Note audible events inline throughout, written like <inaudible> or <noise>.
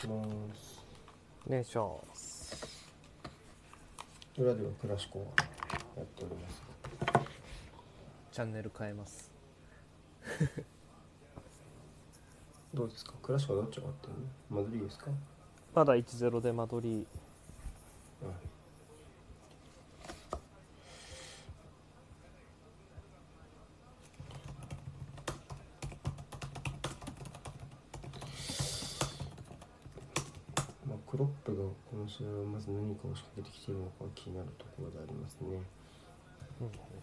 します。お願いします。裏ではクラシコをやっております。チャンネル変えます。<laughs> どうですか？クラシコはどっちが勝ってる？のマドリーですか？まだ1-0でマドリーはい。まあ、クロップがこの試合はまず出てきているのか気になるところでありますね。うん。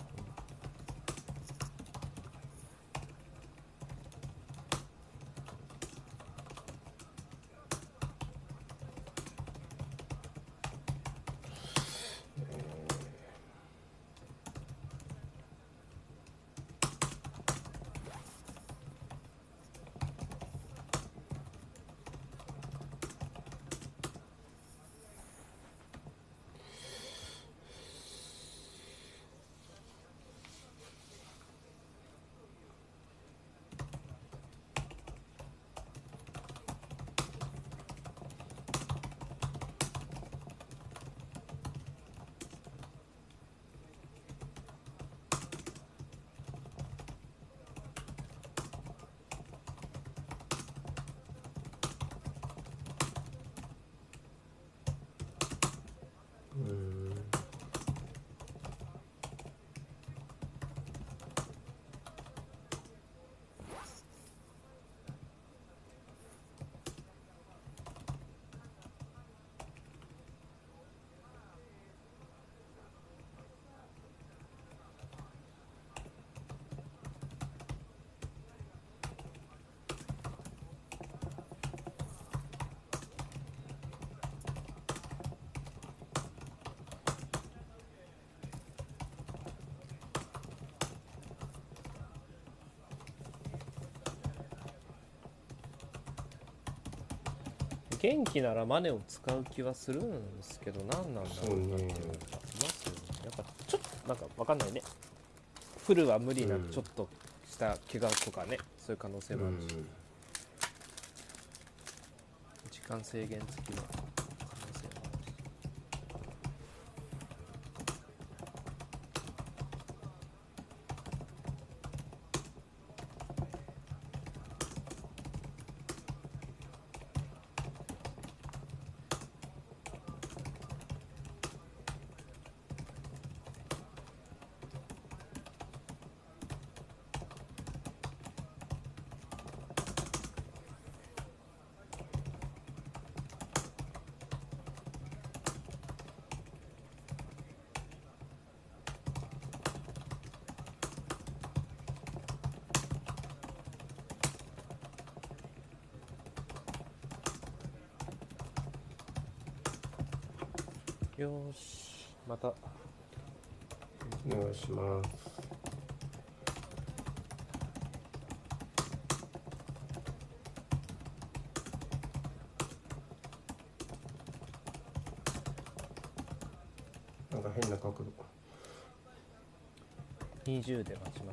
元気ならマネを使う気はするんですけど何なんだろうなっていうのがいますよね。やっぱちょっとなんかわかんないね。フルは無理なうんちょっとした怪我とかねそういう可能性もあるし、時間制限付きの可能性もあるしよーしまたお願いします。なんか変な角度。20で待ちます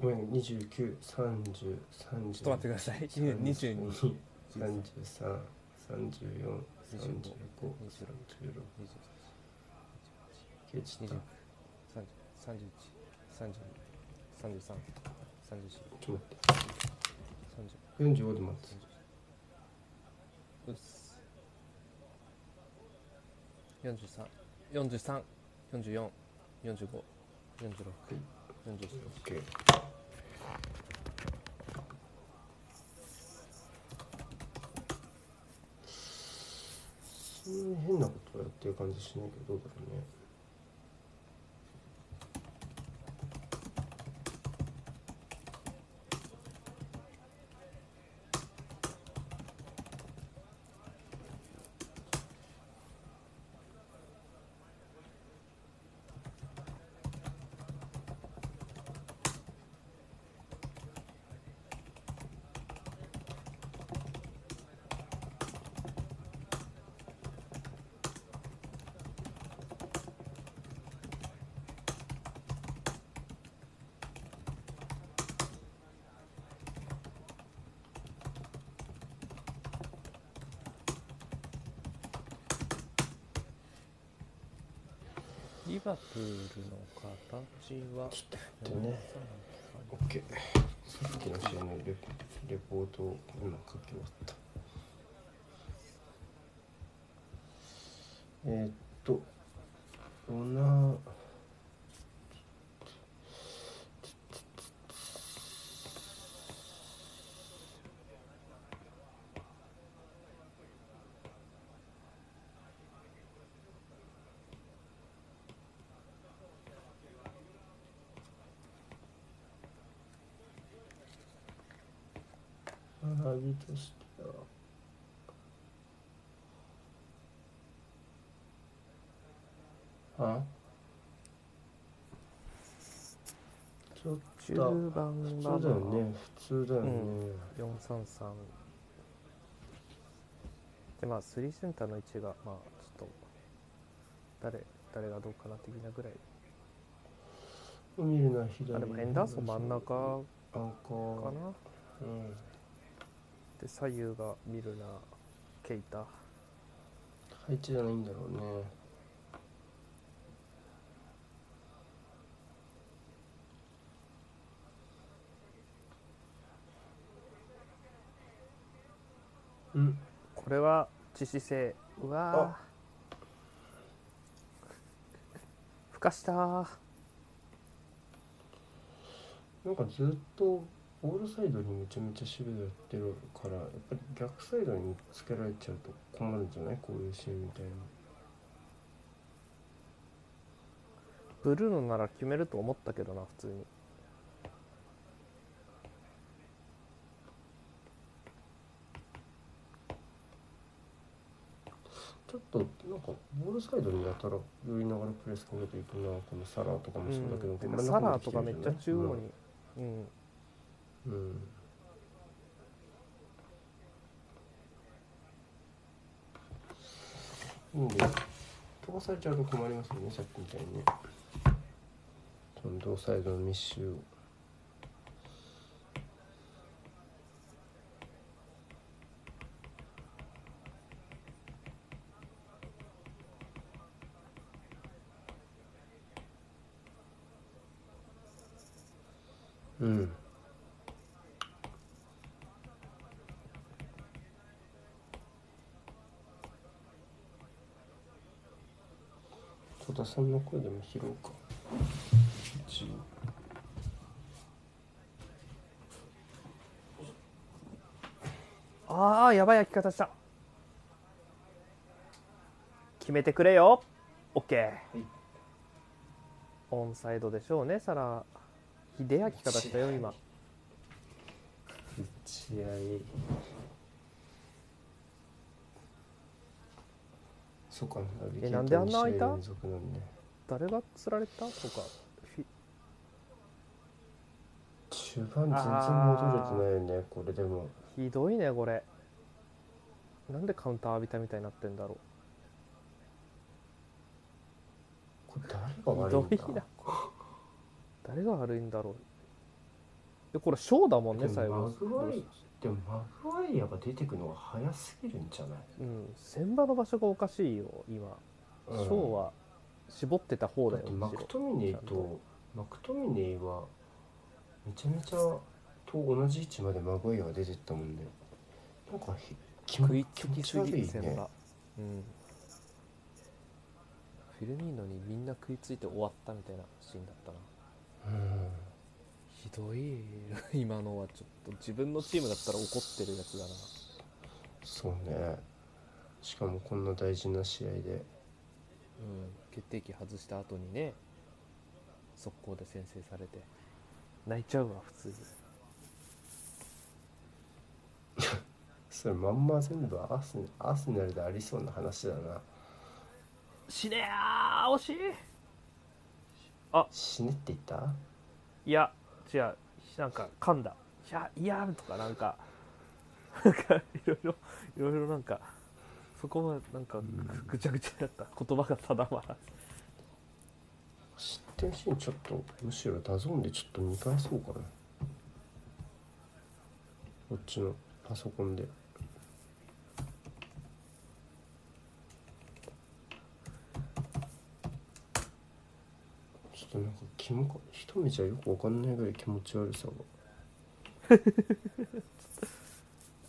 ごめん、二十九、三十、三十。ちょっと待ってください22三十三、三十四、三十五、三十六、九十20 30 31 30 33 34ちょっと待って。30四十五で待つ。うっす43 43 44 45 46 47オッケー。そんなに変なことをやってる感じしないけどどうだろうね。リバプールの形は。ちょっと待ってね。OK さっきの試合のレレポートを今書き終わった並びとしてはあ？ちょっと。中盤普は通だよね。普通だよね、433でまあ3センターの位置がまあちょっと誰誰がどうかな的なぐらい。見るな左。あでもヘンダーソン真ん中かアンカーな。うんで左右がミルナーケイタ。配置じゃないんだろうね。うん。これは致死性。うわー。ふかしたー。なんかずっとボールサイドにめちゃめちゃ守備をやってるからやっぱり逆サイドにつけられちゃうと困るんじゃない？こういうシーンみたいな。ブルーノなら決めると思ったけどな普通に。ちょっとなんかボールサイドにやたら寄りながらプレスかけていくなこのサラーとかもそうだけど、うんサラーとかめっちゃ中央に。うんうん、うん。いいん。で飛ばされちゃうと困りますよねさっきみたいにね。その同サイドの密集を。戸田さんの声でも拾うか。一応ああやばい焼き方した。決めてくれよ。OK、オンサイドでしょうねサラ。ひで焼き方したよ今。打ち合いそうか。えなんであんな開いた？誰が釣られた？とか。中盤全然戻れてないよねこれでも。ひどいねこれ。なんでカウンター浴びたみたいになってんだろこれ誰が悪いんだ？な。誰が悪いんだろう。でこれショーだもんねで最後でもマグワイアが出てくのが早すぎるんじゃない？うん千場の場所がおかしいよ今、うん。ショーは絞ってた方だってマだよむしろ。クトミネイとマクトミネイはめちゃめちゃと同じ位置までマグワイアが出てったもんねなんかひ気持ち悪いね。うん。フィルミーノにみんな食いついて終わったみたいなシーンだったな。うんひどい。<laughs> 今のはちょっと自分のチームだったら怒ってるやつだな。そうね。しかもこんな大事な試合で。うん。決定機外した後にね速攻で先制されて。泣いちゃうわ普通。に <laughs> それまんま全部アーセアーセナルでありそうな話だな。死ねやー惜しい。死ねって言った？いや違うなんか噛んだ。いやいやとかなんか。なんかいろいろいろいろなんかそこはなんかぐちゃぐちゃだった。言葉が定まらず。失点シーンちょっとむしろ DAZN でちょっと見返そうかな。こっちのパソコンで。となんか気もか一目じゃよくわかんないぐらい気持ち悪さが。<laughs>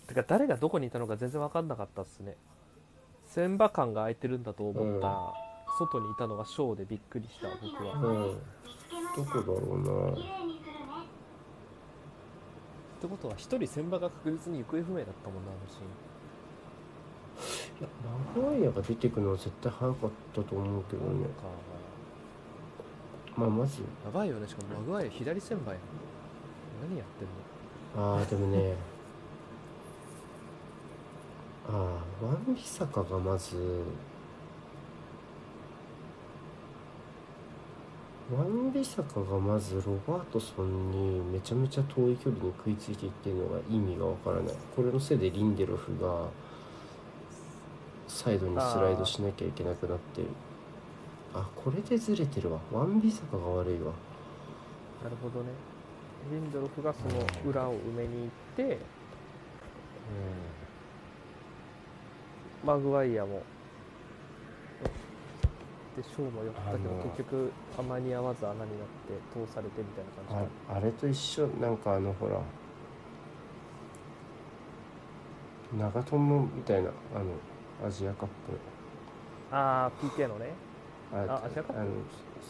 てか誰がどこにいたのか全然分かんなかったっすね。船場館が空いてるんだと思ったら、外にいたのがショーでびっくりした僕は、うん。どこだろうな。ってことは一人船場が確実に行方不明だったもんなあのシーン。いやマグワイアが出てくのは絶対早かったと思うけどねまあまずやばいよね。しかもマグワイア左船場や。ん何やってんの？ああでもね。ああワンビサカがまずワンビサカがまずロバートソンにめちゃめちゃ遠い距離に食いついていってるのが意味がわからない。これのせいでリンデロフがサイドにスライドしなきゃいけなくなってるあこれでずれてるわ。ワンビサカが悪いわ。なるほどね。リンドロフがその裏を埋めに行って、マグワイアも。でショーも寄ったけど結局あまに合わず穴になって通されてみたいな感じああれと一緒。なんかあのほら長友みたいなあのアジアカップ。ああ PK のねああアジアカップ？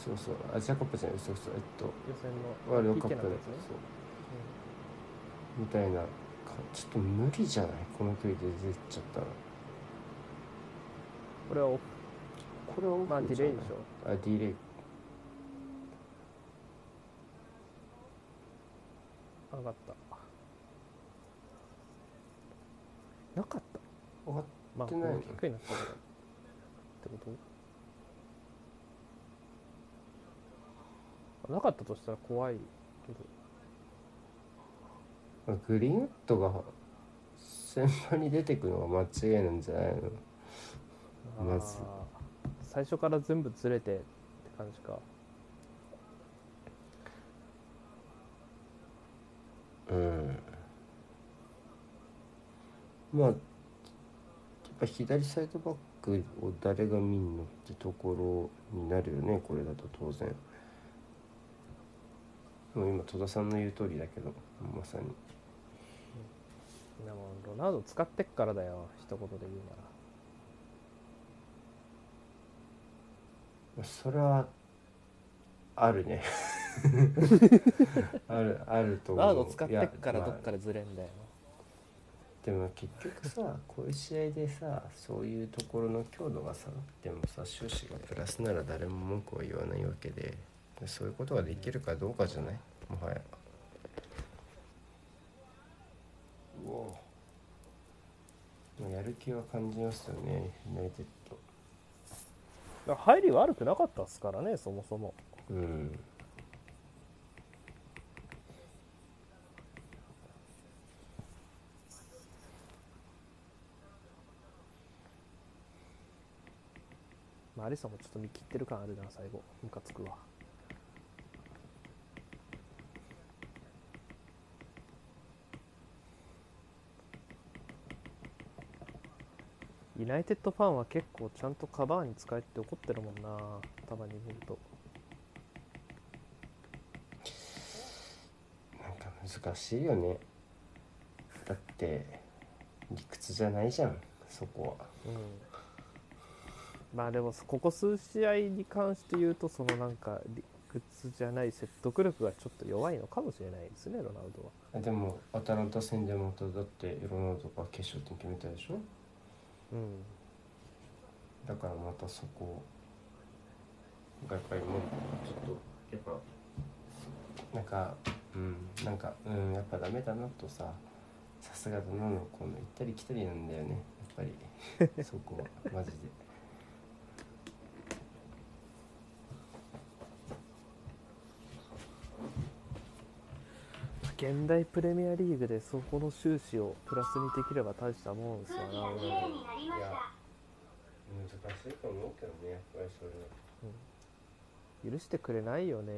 そうそうアジアカップじゃないそうそうえっと予選のワールドカップののやつね。そう。みたいなかちょっと無理じゃない？この距離で出ちゃったら。これはオフこれはオフまあディレイでしょ。あディレイ。上がった。なかった。分かってないのキックになってこと？なかったとしたら怖いけど。グリーンウッドが先輩に出てくのが間違いなんじゃないの？まず。最初から全部ずれてって感じか。うん。まあやっぱ左サイドバックを誰が見んのってところになるよねこれだと当然もう今戸田さんの言う通りだけどまさに。でもロナウド使ってっからだよ。一言で言うなら。それはあるね。<laughs> あるあると思う。ロナウド使ってっからどっかでずれんだよ、でも結局さこういう試合でさそういうところの強度が下がってもさ終始がプラスなら誰も文句は言わないわけででそういうことができるかどうかじゃない？もはや。うおもうやる気は感じますよねユナイテッド。入り悪くなかったっすからねそもそも。うん。まあアリソンもちょっと見切ってる感あるな最後。ムカつくわユナイテッドファンは結構ちゃんとカバーに使えって怒ってるもんなたまに見ると。なんか難しいよね。だって理屈じゃないじゃんそこは。うん。まあでもここ数試合に関して言うとそのなんか理屈じゃない説得力がちょっと弱いのかもしれないですねロナウドは。でもアタランタ戦でまただってロナウドが決勝点決めたでしょ？うん。だからまたそこがやっぱりもうちょっとやっぱなんかうんなんかうんやっぱダメだなとささすがだなのこの行ったり来たりなんだよねやっぱり。<laughs> そこはマジで現代プレミアリーグでそこの収支をプラスにできれば大したもんですよ難しいと思うけどねやっぱりそれは。許してくれないよね。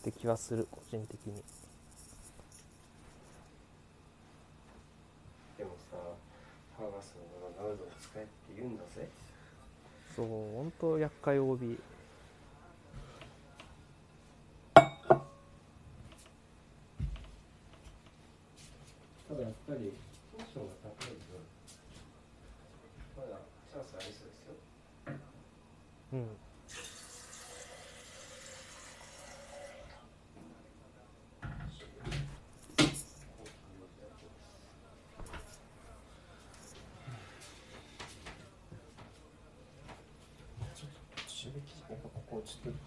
って気はする個人的に。でもさファーガソンがロナウドを使えって言うんだぜ。そう本当厄介 OB ただやっぱりテンションが高い分まだチャンスありそうですようんちょっと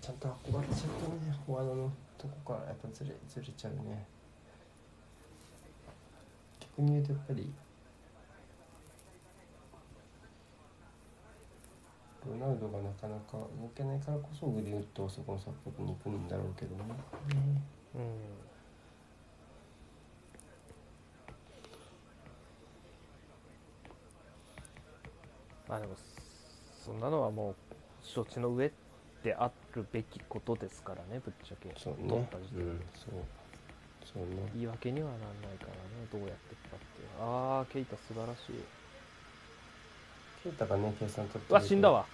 ちゃんと運ばれちゃうとねフォワードのとこからやっぱずれずれちゃうね逆に言うとやっぱりロナウドがなかなか動けないからこそグリウッドをそこのサポートに行くんだろうけどね。うん。まあでもそんなのはもう承知の上であるべきことですからねぶっちゃけ。そっね。た時点で。うんそ言い訳にはなんないからねどうやっていくかっていう。ああケイタ素晴らしい。ケイタがね計算取ってうわ死んだわ。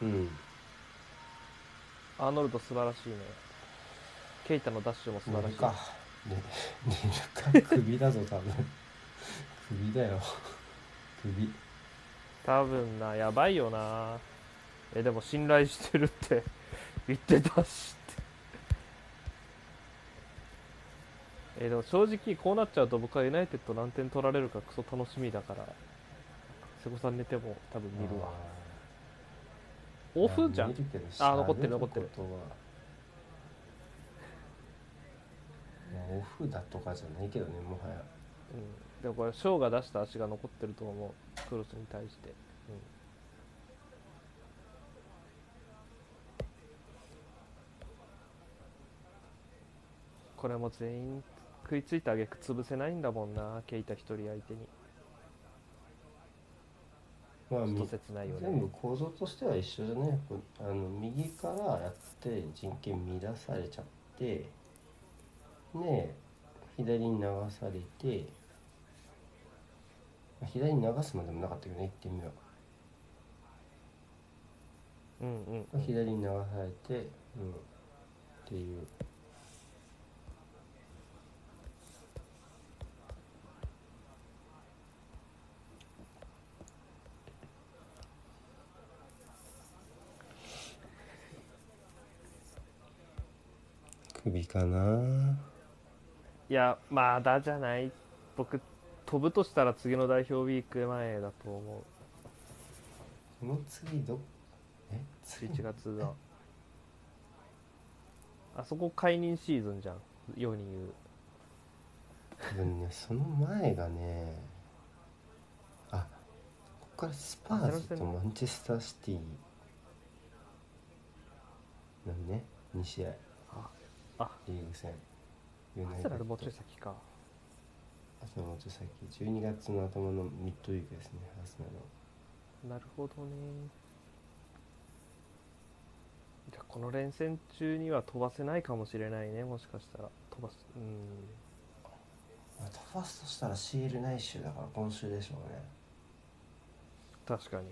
うん。アーノルド素晴らしいね。ケイタのダッシュも素晴らしい。か。ね寝るか。<laughs> 首だぞ多分。首だよ。首。多分なやばいよな。えでも信頼してるって言ってたし。ってえでも正直こうなっちゃうと僕はユナイテッド何点取られるかクソ楽しみだから瀬古さん寝ても多分見るわ。オフじゃん？あ残ってる残ってる。オフだとかじゃないけどねもはや。うん、でもこれショーが出した足が残ってると思う。クロスに対して、うん、これも全員食いついた挙句潰せないんだもんなケイタ一人相手に。まあみちょっと切ないよ全部ね構造としては一緒じゃないあの右からやって人権乱されちゃってで左に流されてまあ左に流すまでもなかったけどね1点目は。うんうん、うん、左に流されて、うん、っていう首かな。いやまだじゃない。僕飛ぶとしたら次の代表ウィーク前だと思う。その次どえ？次11月だあそこ解任シーズンじゃん。世に言う。多分ねその前がねあここからスパーズとマンチェスターシティのね2試合あ。あリーグ戦。ユアナイテッド。セナルもうちょい先か。アスナルもうちょい先12月の頭のミッドウィークですねアスなるほどね。じゃあこの連戦中には飛ばせないかもしれないねもしかしたら。飛ばすうん。まあ飛ばすとしたらシールない週だから今週でしょうね。確かに。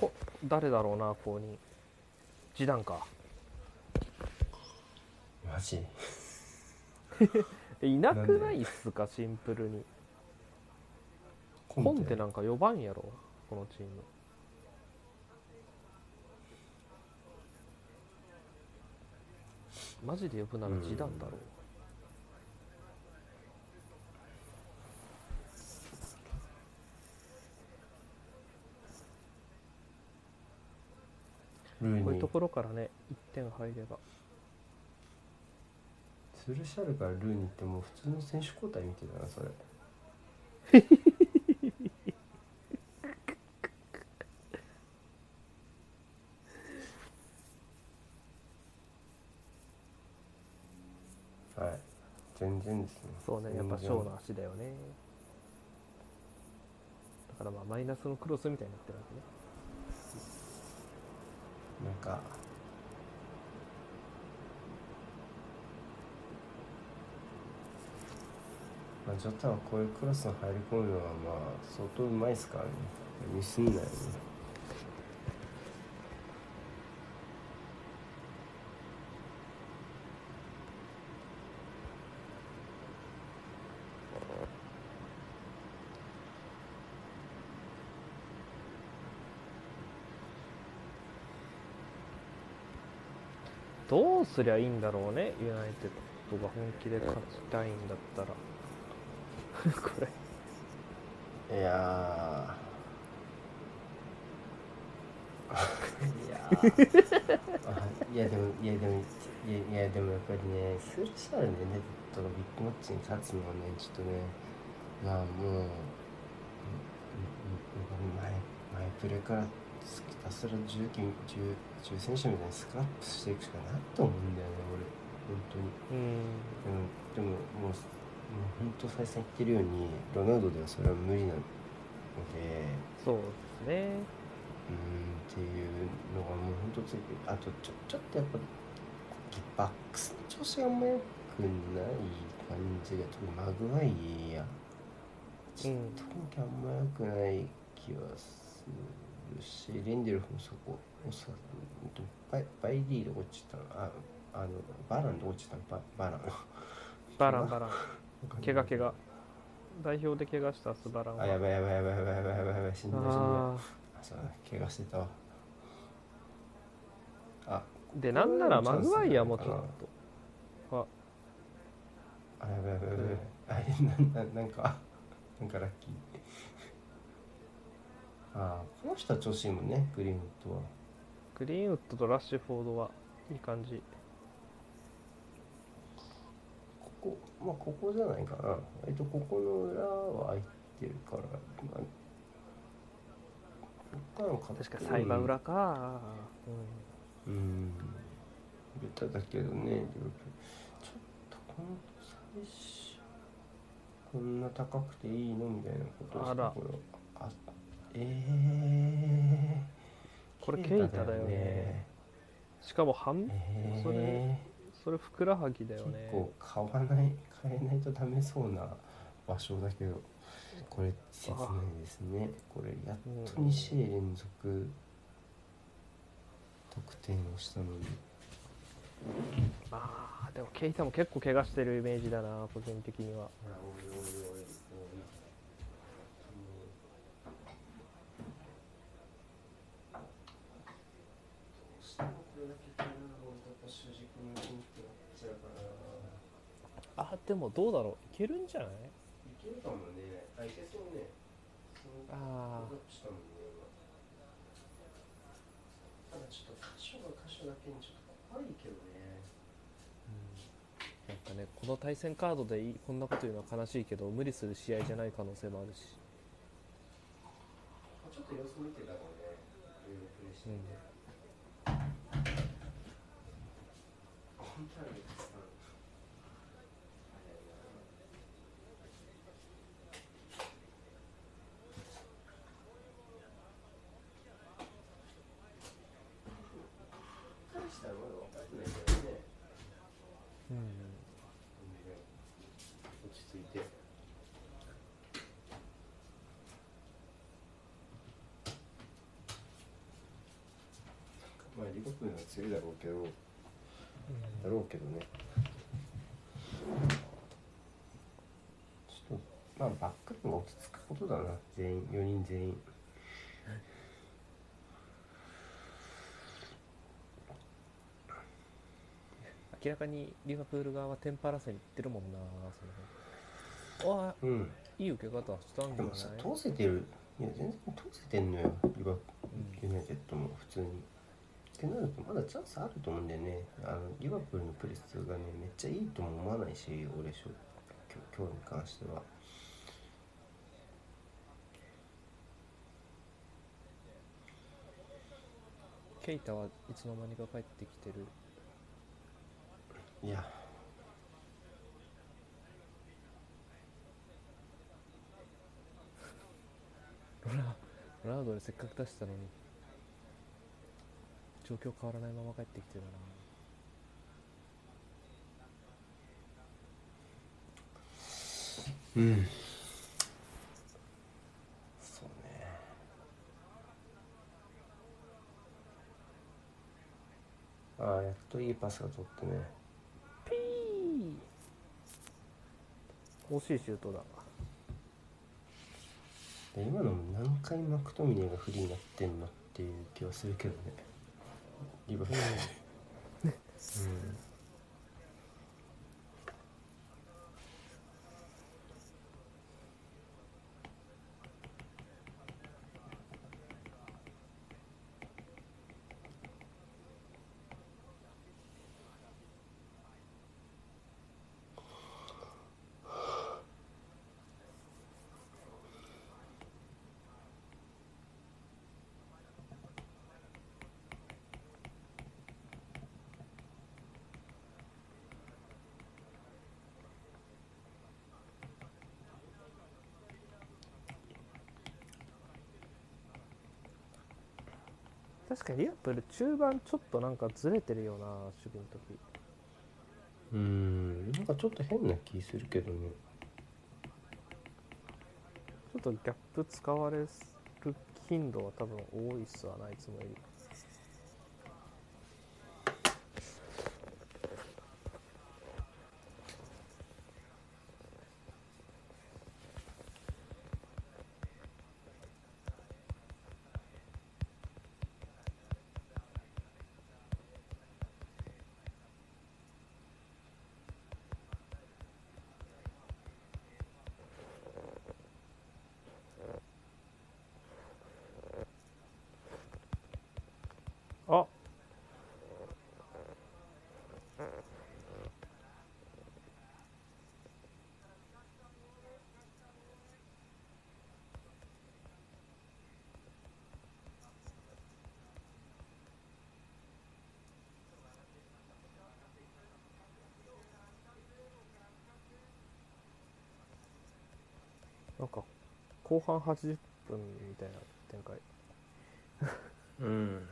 こ誰だろうな公認ジダンか。マジ？<laughs> えいなくないっすか？シンプルに。ココンテ？なんか4番やろ？このチーム。マジで呼ぶならジダンだろう。ルーこういうところからね1点入れば。ツルシャルからルーニーってもう普通の選手交代見てたなそれ。<laughs> はい。全然ですね。そうねやっぱショーの足だよね。だからまあマイナスのクロスみたいになってるわけねなんか。まあ、ジョタはこういうクラスに入り込むのはまあ相当うまいっすからね。ミスんないよね。どうすりゃいいんだろうねユナイテッドが本気で勝ちたいんだったら。<laughs> これ。いやー。いや <laughs> でもいやでもいやいやでもやっぱりねスールシャールねネッビッグマッチに勝つのはねちょっとねまあもう、前前プレからひたすら重機重重選手みたいにスクラップしていくしかないと思うんだよね俺。本当に。うん。でもでももうもう本当再三言ってるようにロナウドではそれは無理なので。そうですねうーんっていうのがもう本当ついてあとちょちょっとやっぱバックスの調子があんま良くない感じが特にマグワイアちょっとあんま良くない気はするしレンデルフもそこをさバイバイディで落ちたの？ああのバランで落ちたの？ババラン。バランバラン。怪我怪我代表で怪我したスバランは。あやばいやばいやばいやばいやばいやばいやばい死んだ死んだああそうだ怪我してたわあーでなんならマグワイアもちょっとああやばいやばいやばいやばいあれなんなんなんかなんかラッキーあこの人は調子いいもんねグリーンウッドは。グリーンウッドとラッシュフォードはいい感じ。ここまあここじゃないかな。割とここの裏は空いてるからまあこっからも勝確かサイバー裏か、うん。ベタだけどねちょっとこの最初こんな高くていいの？みたいなことをあらこれあえー、これケイタだよね。しかも半えー、それそれふくらはぎだよね。結構買わない買えないとダメそうな場所だけどこれ切ないですね。これやっと2試合連続得点をしたのに。まあでもケイタも結構怪我してるイメージだな個人的にはでもどうだろう？いけるんじゃない？いけるかもね。あ、いけそうね。ああしただちょっと箇所が箇所だけにちょっと怖いけどね。なんかねこの対戦カードでいこんなこと言うのは悲しいけど無理する試合じゃない可能性もあるしちょっと様子見てたもんね。いろいろプレイしてうんて。本当はねさ大したらまだ分かってないけどね。うん落ち着いてまあリバプールは強いだろうけどだろうけどね。ちょっとまあバックラインが落ち着くことだな。全員4人全員。明らかにリバプール側はテンパらせに行ってるもんなその辺。あうん。いい受け方したんじゃない？でもさ通せてる。いや全然通せてんのよ。リバユナイテッドも普通に。ってなるとまだチャンスあると思うんだよね。あのリバプールのプレスがねめっちゃいいとも思わないし俺しょ今日今日に関しては。ケイタはいつの間にか帰ってきてる？いや <laughs> ロナロナウドでせっかく出したのに状況変わらないまま帰ってきてるなうん。そうね。ああやっといいパスが取ってね。ピー惜しいシュートだで今のも何回マクトミネがフリーになってんのっていう気はするけどね。リバプール。確かにリアプール中盤ちょっとなんかずれてるような守備の時。うんなんかちょっと変な気するけどね。ちょっとギャップ使われる頻度は多分多いっすわないつもよりあなんか後半80分みたいな展開。うん。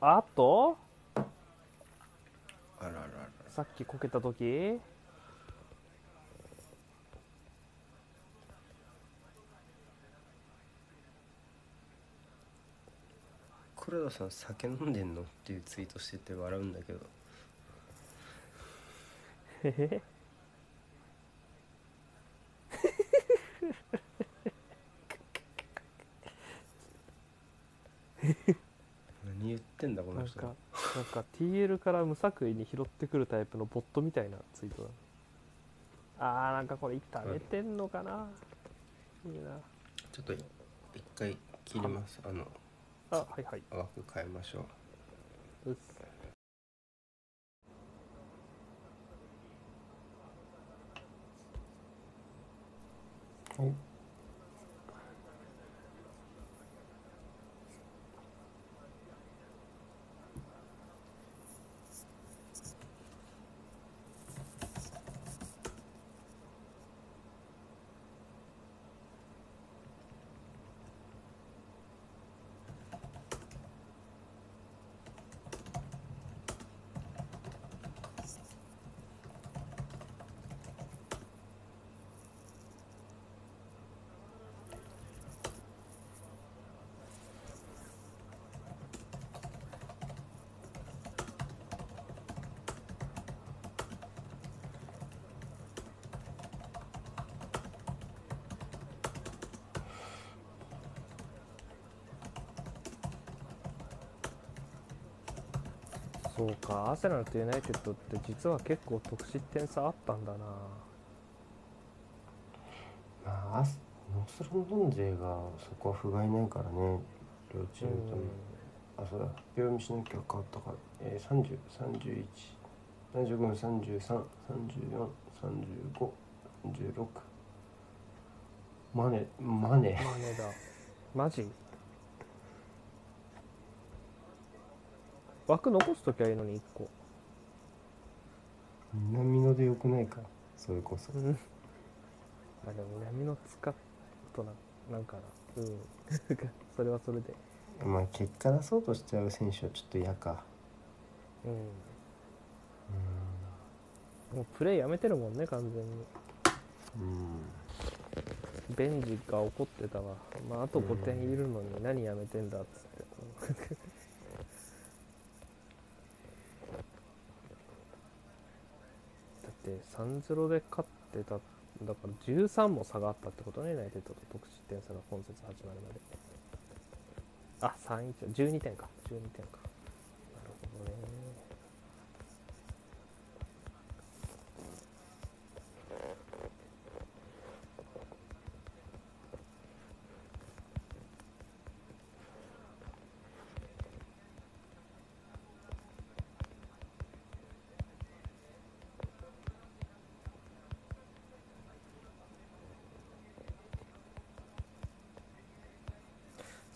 あと？あららら。さっきこけた時？さん酒飲んでんのっていうツイートしてて笑うんだけど。何言ってんだこの人。なんかなんか TL から無作為に拾ってくるタイプのボットみたいなツイートだ。あーなんかこれ炒めてんのかな、いいな。ちょっと一回切ります。あのあはいはい。枠変えましょう。うっすそうかアーセナルとユナイテッドって実は結構得失点差あったんだな。まあノースロンドン勢がそこは不甲斐ないからね。両チームとも。あそうだ。発表見しなきゃ変わったから、えー、30、31、75、33、34、35、36マネマネ。マネだ。マジ？枠残す時はいいのに1個。南野でよくないか？それこそ。うん。まあでも南の使うとななんかな。うん。それはそれで。まあ結果出そうとしちゃう選手はちょっと嫌か。うん。うもうプレーやめてるもんね完全に。んうん。ベンジが怒ってたわ。まああと5点いるのに何やめてんだっつってで3-0で勝ってただから13も差があったってことねユナイテッドと得失点差が今節始まるまで。あ3-1 12点か。12点か。なるほどね。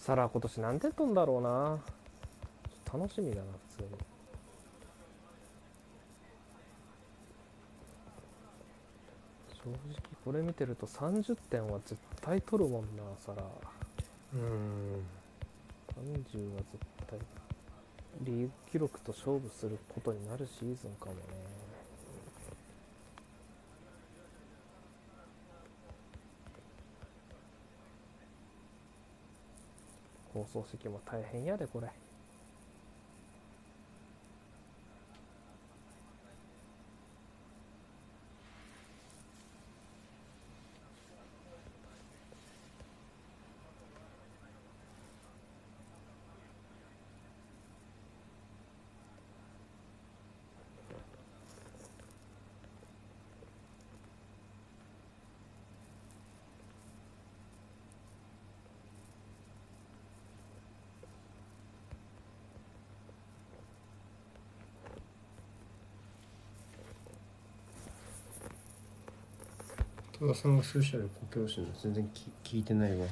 サラ今年何点取んだろうな。楽しみだな普通に。正直これ見てると30点は絶対取るもんなサラ。うん。30は絶対。リーグ記録と勝負することになるシーズンかもね放送席も大変やでこれ。戸田さんが数社で故郷してるの全然き聞いてないわ。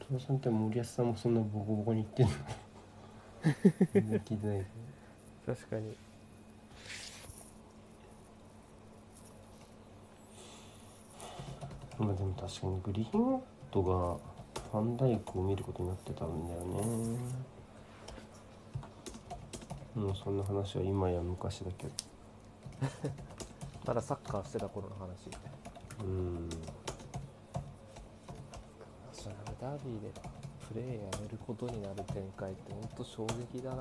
戸田さんって森保さんもそんなボコボコに言ってんの？全然聞いてない。確かに。まあでも確かにグリーンウッドがファンダイクを見ることになってたんだよね。もうそんな話は今や昔だけど <laughs> まだサッカーしてた頃の話。うん。ナショナルダービーでプレーやめることになる展開ってほんと衝撃だな。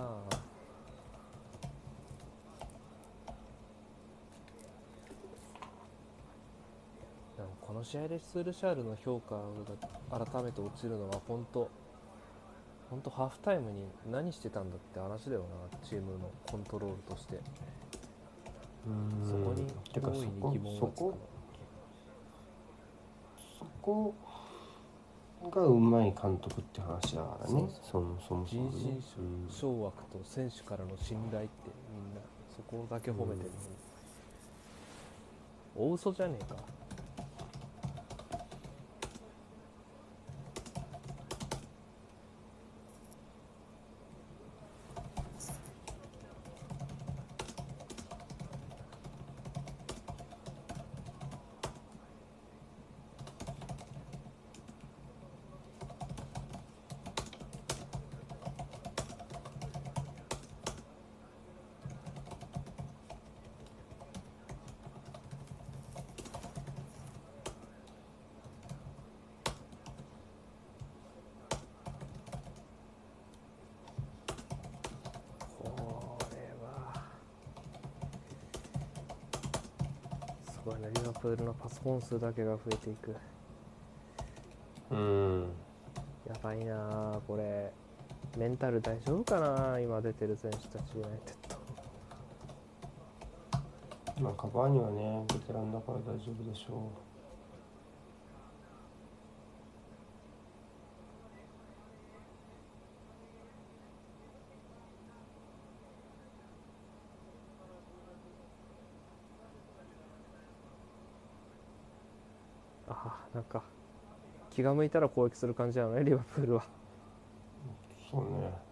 でもこの試合でスルシャールの評価が改めて落ちるのは本当本当ハーフタイムに何してたんだって話だよなチームのコントロールとして。うんそこにてかそこそこそこがうまい監督って話だからね。そもそもそ人もね。心うん掌握と選手からの信頼ってみんなそこだけ褒めてるのに、大嘘じゃねえかパスコン数だけが増えていく。うん。やばいなあこれ。メンタル大丈夫かな今出てる選手たちユナイテッドまあカバーニはねベテランだから大丈夫でしょあなんか気が向いたら攻撃する感じなのねリバプールは。そうね。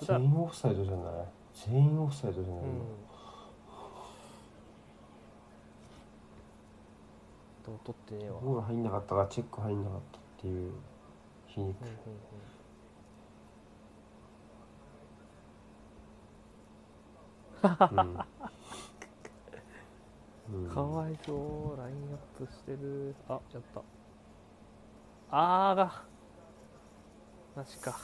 全員オフサイドじゃない？全員オフサイドじゃないの、うん。でも取ってねえわ、うんうんゴール入んなかったからチェック入んなかったっていう皮肉。うん、かわいそう。ラインアップしてる。あやった。あーが。マジか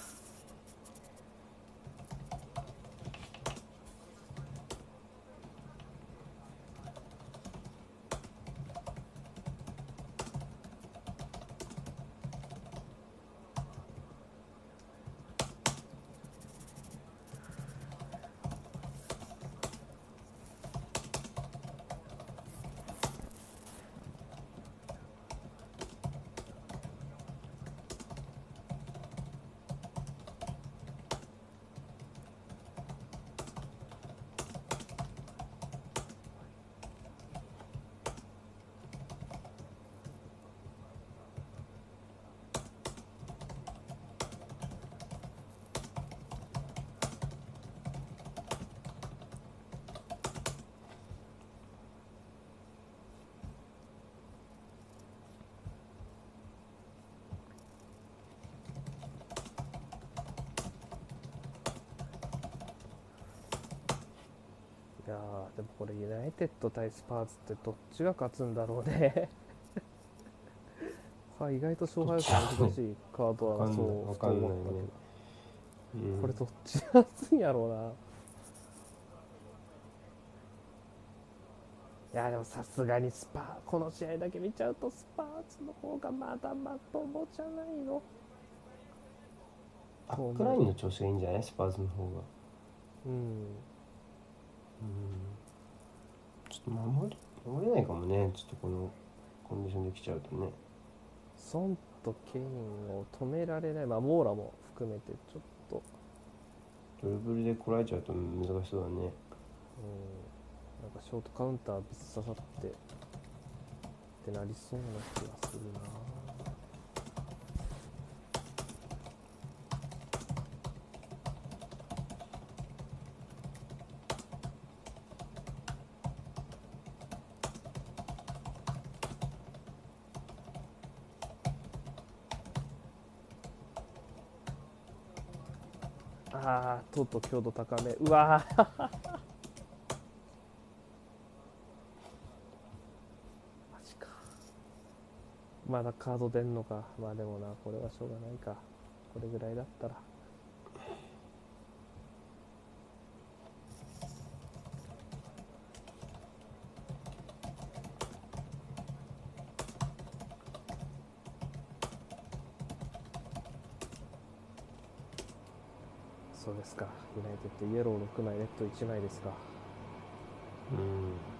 いやーでもこれユナイテッド対スパーズってどっちが勝つんだろうね。<laughs> さあ意外と勝敗予想難しい。カードはわかんないそうわかんなけどうん。これどっちが勝つんやろうな。いやでもさすがにスパーこの試合だけ見ちゃうとスパーズの方がまだまともじゃないの。バックラインの調子がいいんじゃない？スパーズの方が。うん。うんちょっと守れ守れないかもね。ちょっとこのコンディションできちゃうとね。ソンとケインを止められないまあモーラも含めてちょっと。ドリブルでこらえちゃうと難しそうだね。うん。なんかショートカウンターぶっ刺さってってなりそうな気がするなあーと強度高め。うわ <laughs> マジか。まだカード出んのか。まあでもなこれはしょうがないか。これぐらいだったらそうですかユナイエロー6枚レッド1枚ですかうん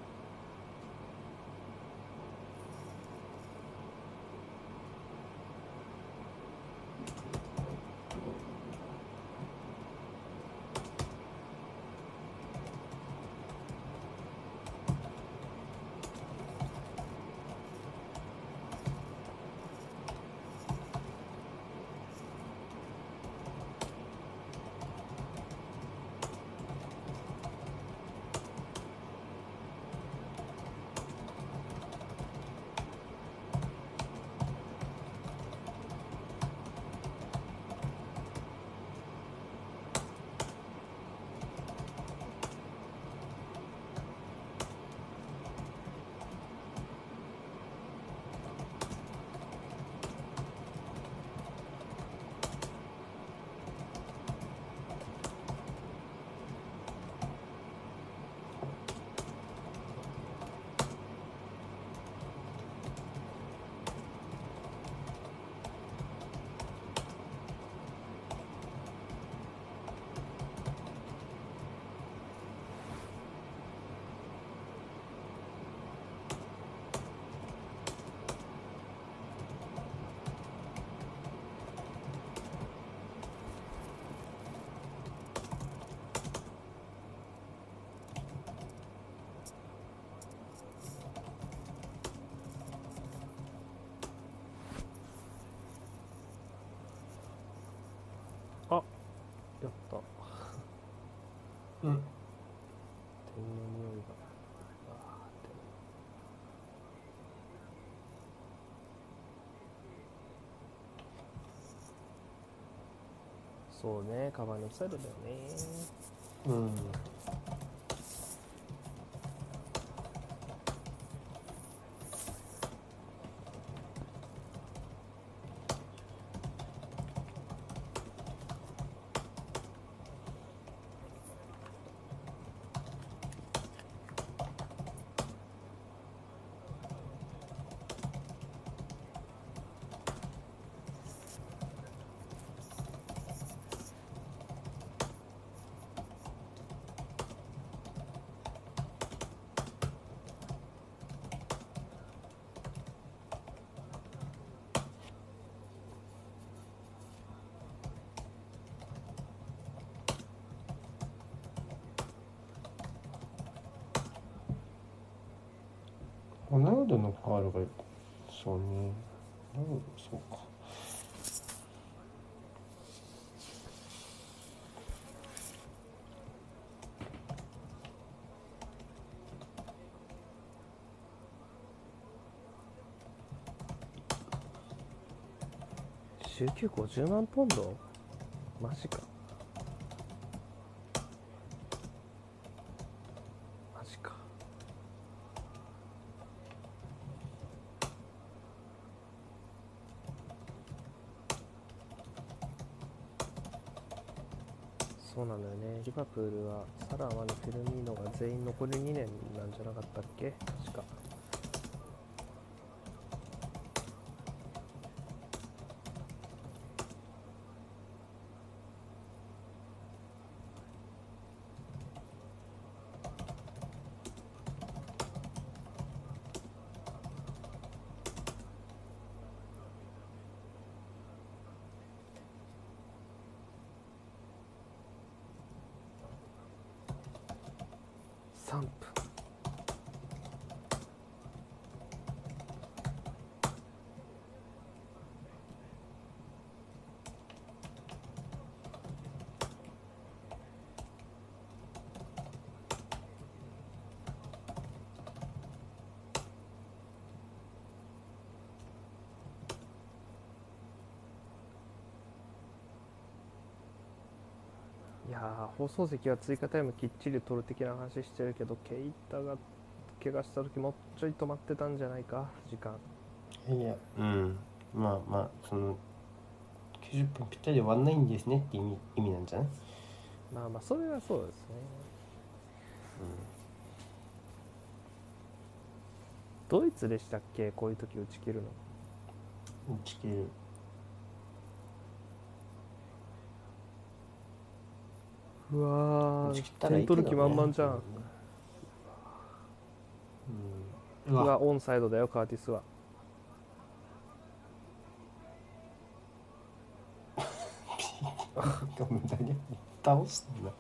やったうん。点の匂いがそうねカバンのスタイルだよね。うんロナウドのカードがそうねそうか週休50万ポンドマジかマジかそうなんだよね。リバプールはサラーマのフェルミーノが全員残り2年なんじゃなかったっけ？確か。3分いやー放送席は追加タイムきっちり取る的な話してるけどケイタが怪我した時もうちょい止まってたんじゃないか時間。いやうん。まあまあその90分ぴったりで終わんないんですねって意味意味なんじゃない？まあまあそれはそうですね。ドイツでしたっけ？こういう時打ち切るの。うん打ち切るうわ点取る気満々じゃん、うん。うわ。オンサイドだよカーティスは。<laughs> 倒したんだ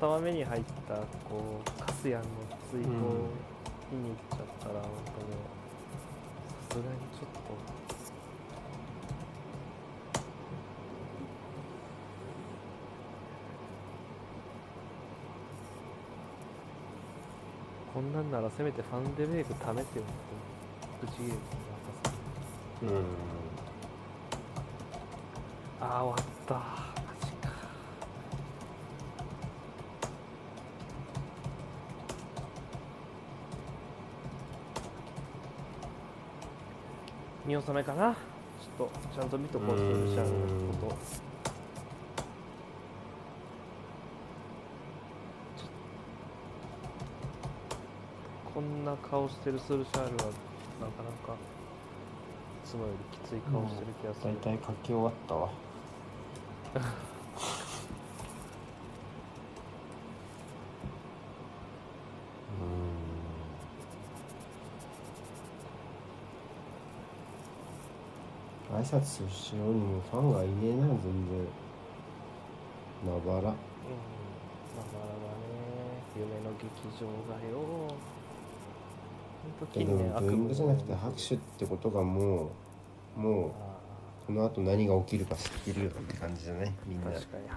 あーなんかたまたま目に入ったこうカスヤンの追放うん。見に行っちゃったらなんかもうさすがにちょっと。こんなんならせめてファンデメイク貯めてよってぶち切れるなんかさうん。ああ終わったマジか見納めかな。ちょっとちゃんと見とこうスルシャンのこと。こんな顔してるスルシャールはなかなか。いつもよりきつい顔してる気がする。大、体書き終わったわ <laughs> 拶しようにもファンがいねえな全然。まばら。うん、だからだね、夢の劇場がよ。ほんとで近年もブーイングじゃなくて拍手ってことがもうもうあこの後何が起きるか知ってるよって感じじゃないみんな。ー確かに、うん、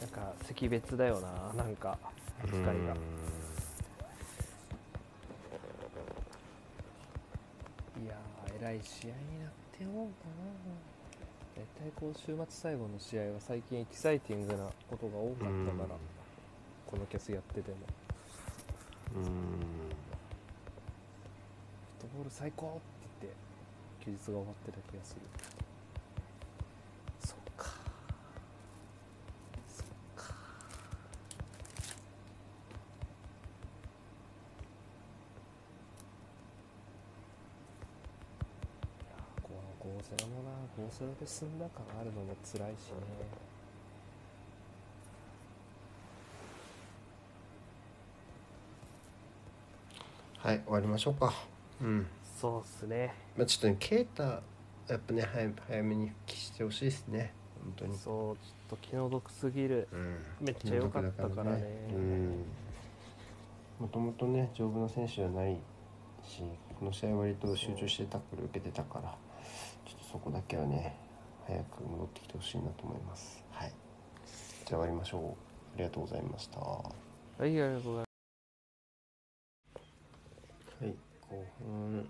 なんか惜別だよな、なんか扱いが。いやー、えらい試合になって思うかな。大体こう週末最後の試合は最近エキサイティングなことが多かったから、このキャスやってても。うんフットボール最高って言って休日が終わってた気がするで済んだ感あるのも辛いしね。はい終わりましょうか。うん。そうっすね。まあちょっとねケイタやっぱね早早めに復帰してほしいですね。本当に。そうちょっと気の毒すぎる。うん。めっちゃ良かったからね。うん。もともとね丈夫な選手じゃないしこの試合割と集中してタックル受けてたからちょっとそこだけはね早く戻ってきてほしいなと思います。はい。じゃあ終わりましょう。ありがとうございました。ははいありがとうございますい後半。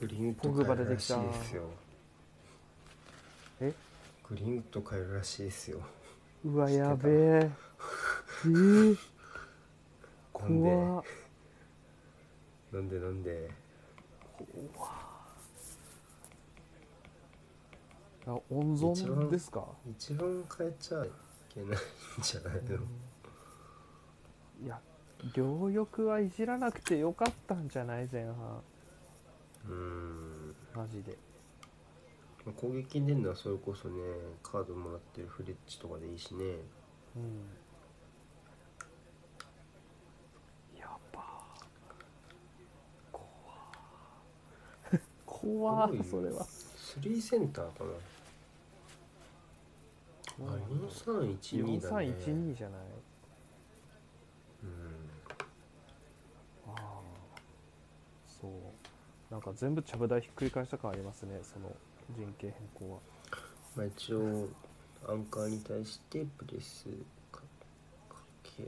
グリーンウッドポグバ帰るら出てきしたいですよ。え？グリーンウッド帰るらしいですよ。うわやべえ。<laughs> えー、なんで？なんで？なんで？あ温存ですか？一番変えちゃいけないんじゃないの？いや両翼はいじらなくてよかったんじゃない？前半。うん。マジで。まあ攻撃に出るのはそれこそねカードもらってるフレッチとかでいいしね。うんやば怖それは。スリーセンターかな。あ4312だね。4312じゃない？うん。ああ。そう。なんか全部ちゃぶ台ひっくり返した感ありますねその陣形変更は。まあ一応アンカーに対してプレスかかけ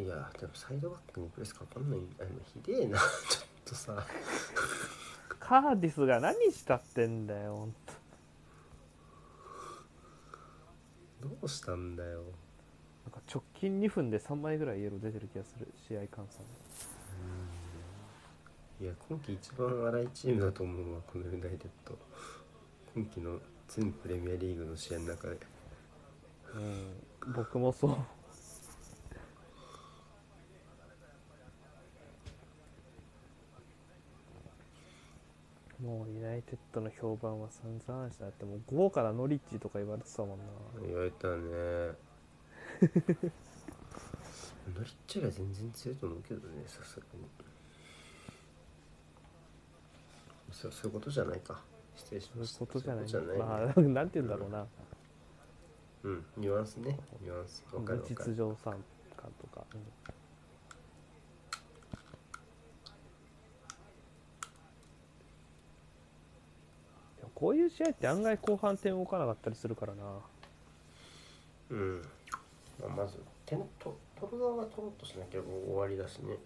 いやでもサイドバックにプレスかかんない。あのひでえな。ちょっとさ。カーディスが何したってんだよどうしたんだよ。なんか直近2分で3枚ぐらいイエロー出てる気がする試合換算いや今季一番荒いチームだと思うわこのユナイテッド。今季の全プレミアリーグの試合の中で。うん。僕もそうもうユナイテッドの評判は散々した。ってもう豪華なノリッチとか言われてたもんな。言われたね。<laughs> ノリッチよりは全然強いと思うけどねさすがに。そうそういうことじゃないか。失礼しそういうましたことじゃない。そういうことじゃないまあ <laughs> なんて言うんだろうな、うん。ニュアンスね。ニュアンス。わかる実る。情感感とか、うんこういう試合って案外後半点動かなかったりするからな。うん、まあ、まず点と取る側が取ろうとしなきゃもう終わりだしね。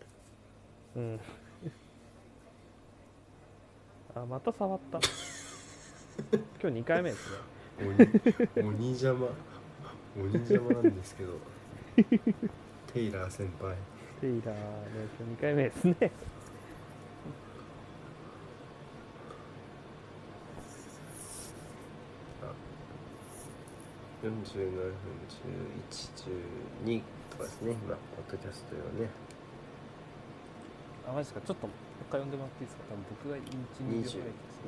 うん。あまた触った。<laughs> 今日2回目ですね。鬼鬼邪魔。鬼邪魔なんですけど。<laughs> テイラー先輩。テイラーね今日2回目ですね47分1112とかですね今ポッドキャスト用ね。あマジですか？ちょっともう一回読んでもらっていいですか？多分僕が1 2 20秒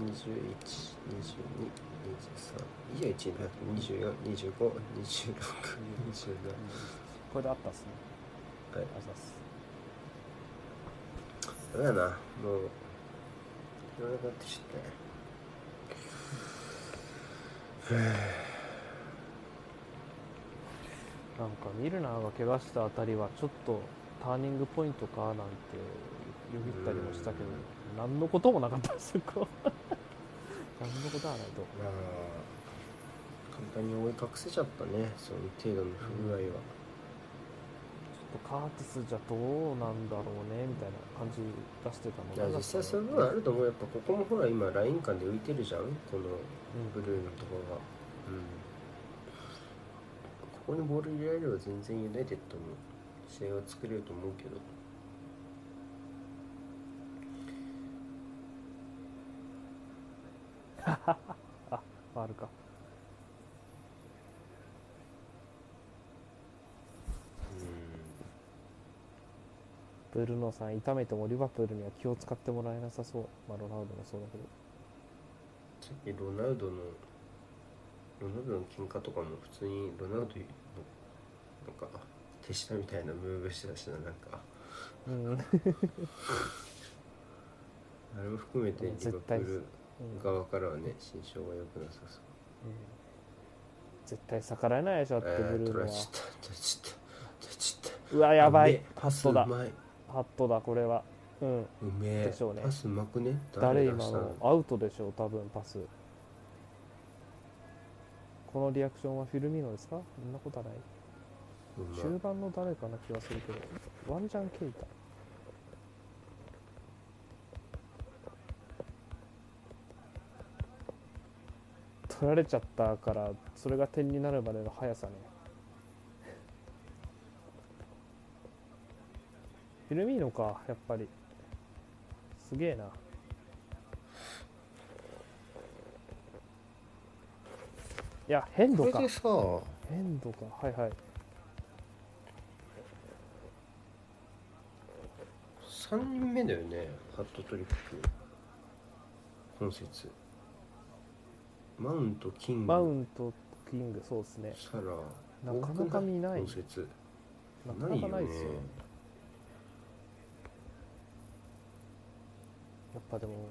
212223いや1 24 25 26 27これであったっすね。はい。あざっす。ダメだなもう。言わなくなってきちゃったねなんかミルナーが怪我したあたりはちょっとターニングポイントかなんてよぎったりもしたけど何のこともなかったですよ。<laughs> 何のことはないとまあ簡単に追い隠せちゃったねその程度の不具合は、ちょっとカーティスじゃどうなんだろうねみたいな感じ出してたの。いや実際そういう部分あると思う。やっぱここもほら今ライン間で浮いてるじゃんこのブルーのところが。うんここにボール入れられれば全然ユナイテッドも試合は作れると思うけど。あファールか。ブルーノさん痛めてもリバプールには気を使ってもらえなさそう。まあロナウドもそうだけど。さっきロナウドのロナウドの喧嘩とかも普通にロナウドのなんか手下みたいなムーブしてたしななんか。うん。あれも含めてリバ絶対プール側からはね心象が良くなさそう。絶対逆らえないでしょだってえー、ブルーノは。取られちゃった。取られちゃった。取られちゃった。うわやばい。ねパットだ。うまい。ハットだこれは。うん。うめえ。でしょうね。パスうまくね？誰今の？アウトでしょう多分パスこのリアクションはフィルミーノですか？そんなことはない。中盤の誰かな気がするけどワンジャン・ケイタ。取られちゃったからそれが点になるまでの速さね。フィルミーノかやっぱり。すげえないや変動か。これでさ。変動か。はいはい。3人目だよねハットトリック。本節。マウントキング。マウントキング。そうですね。サラ。なかなか見ない。本節。なかなかないですよ。ねやっぱでも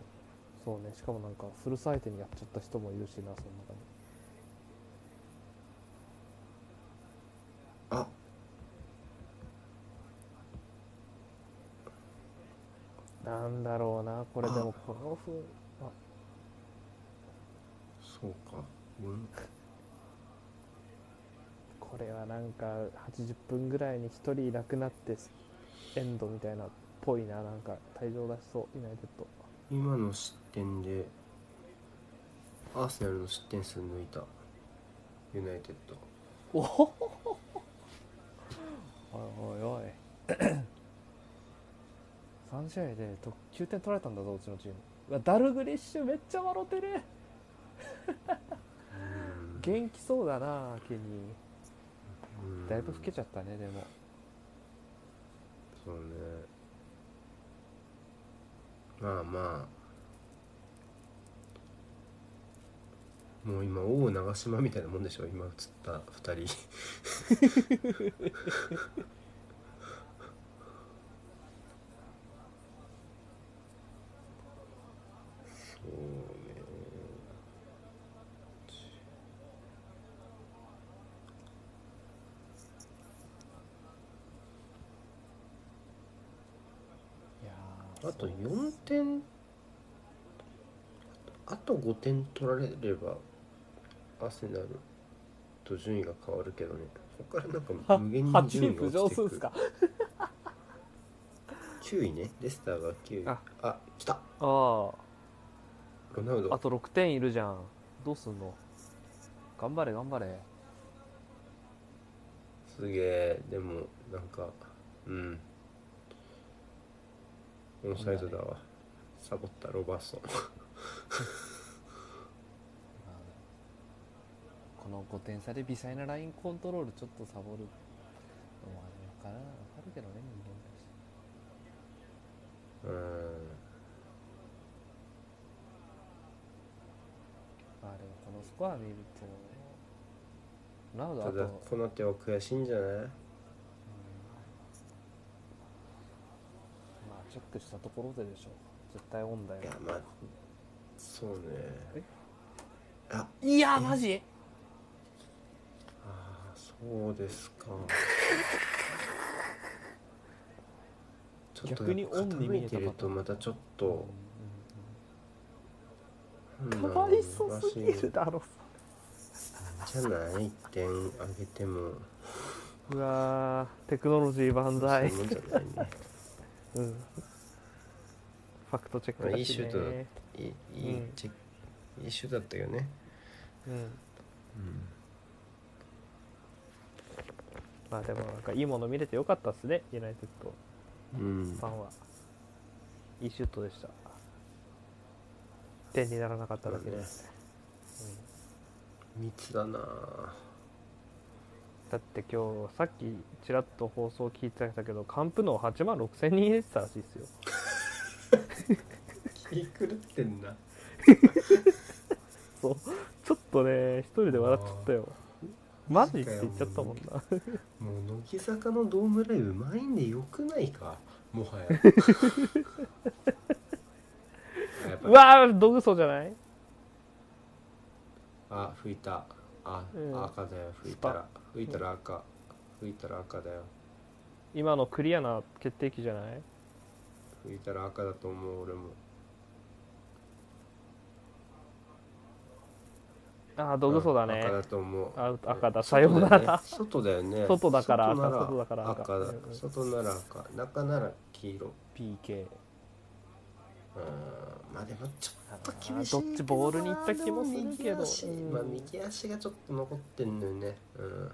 そうね。しかもなんかフルサイトにやっちゃった人もいるしなその中になんだろうなこれでもこのふあ。そうか。うん <laughs> これはなんか80分ぐらいに1人いなくなってエンドみたいなっぽいななんか退場出しそうユナイテッド。今の失点でアーセナルの失点数抜いた。ユナイテッド。お <laughs> おいおいおい3試合でと9点取られたんだぞうちのチーム。うわダルグリッシュめっちゃ笑ってる。うん。元気そうだなケニうん。ーだいぶ老けちゃったねでも。そうね。まあまあ。もう今王長島みたいなもんでしょ今映った2人 <laughs> そうねあと4点あと5点取られればアセナルと順位が変わるけどね。ここからなんか無限に8順位が落ちていくる。んすか？9位ね。レスターが9位。あ。あ来た。あロナウド。ああと6点いるじゃん。どうすんの？頑張れ頑張れ。すげえ。でもなんかうん。オンサイドだわ。サボったロバーソンこの5点差で微細なラインコントロールちょっとサボるのもあるのかなわかるけど。ね人間だしうん。まあでもこのスコア見るとなただとこの手は悔しいんじゃない？まあチェックしたところででしょ。絶対オンだよ。いやまあそうねえ？あいやマジ？そうですか。<laughs> ちょっと逆にオンに見えた傾いてるとまたちょっとかわいそすぎるだろ。じゃない？1点あげても。うわーテクノロジー万歳。そういうもんじゃないね。<laughs> うん。ファクトチェックだし、ね、まあいいシュートだいいいい,、いいシュートだったよね。うんまあでもなんかいいもの見れてよかったっすねユナイテッドうんファンは。いいシュートでした。点にならなかっただけで、密だな。だって今日さっきちらっと放送聞いてたけどカンプの8万6千人入れてたらしいですよ。気狂ってんな。<laughs> そう。ちょっとね一人で笑っちゃったよマジって言っちゃったもんな。もう乃木坂のドームライブ満員でよくないか？もはや。<laughs> うわードグソじゃない？あ吹いた。あ、うん。赤だよ。吹いたら。吹いたら赤。吹いたら赤だよ。今のクリアな決定機じゃない？吹いたら赤だと思う俺もああドグソだね。赤だと思う。あ赤だ。外さようなら。外だよね。外だから赤外だから赤。外なら赤。中なら黄色。PK うん。まあでもちょっとあ厳しいーどっちボールに行った気もするけど。まあ右足がちょっと残ってんのよね。うん。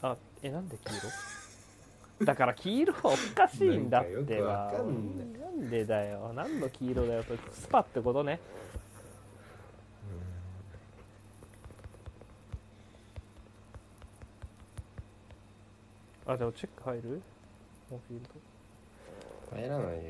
あえなんで黄色？<laughs> だから黄色はおかしいんだってば。なんでだよ。何の黄色だよそれスパってことねあでもチェック入る？モンフィールド入らないよ。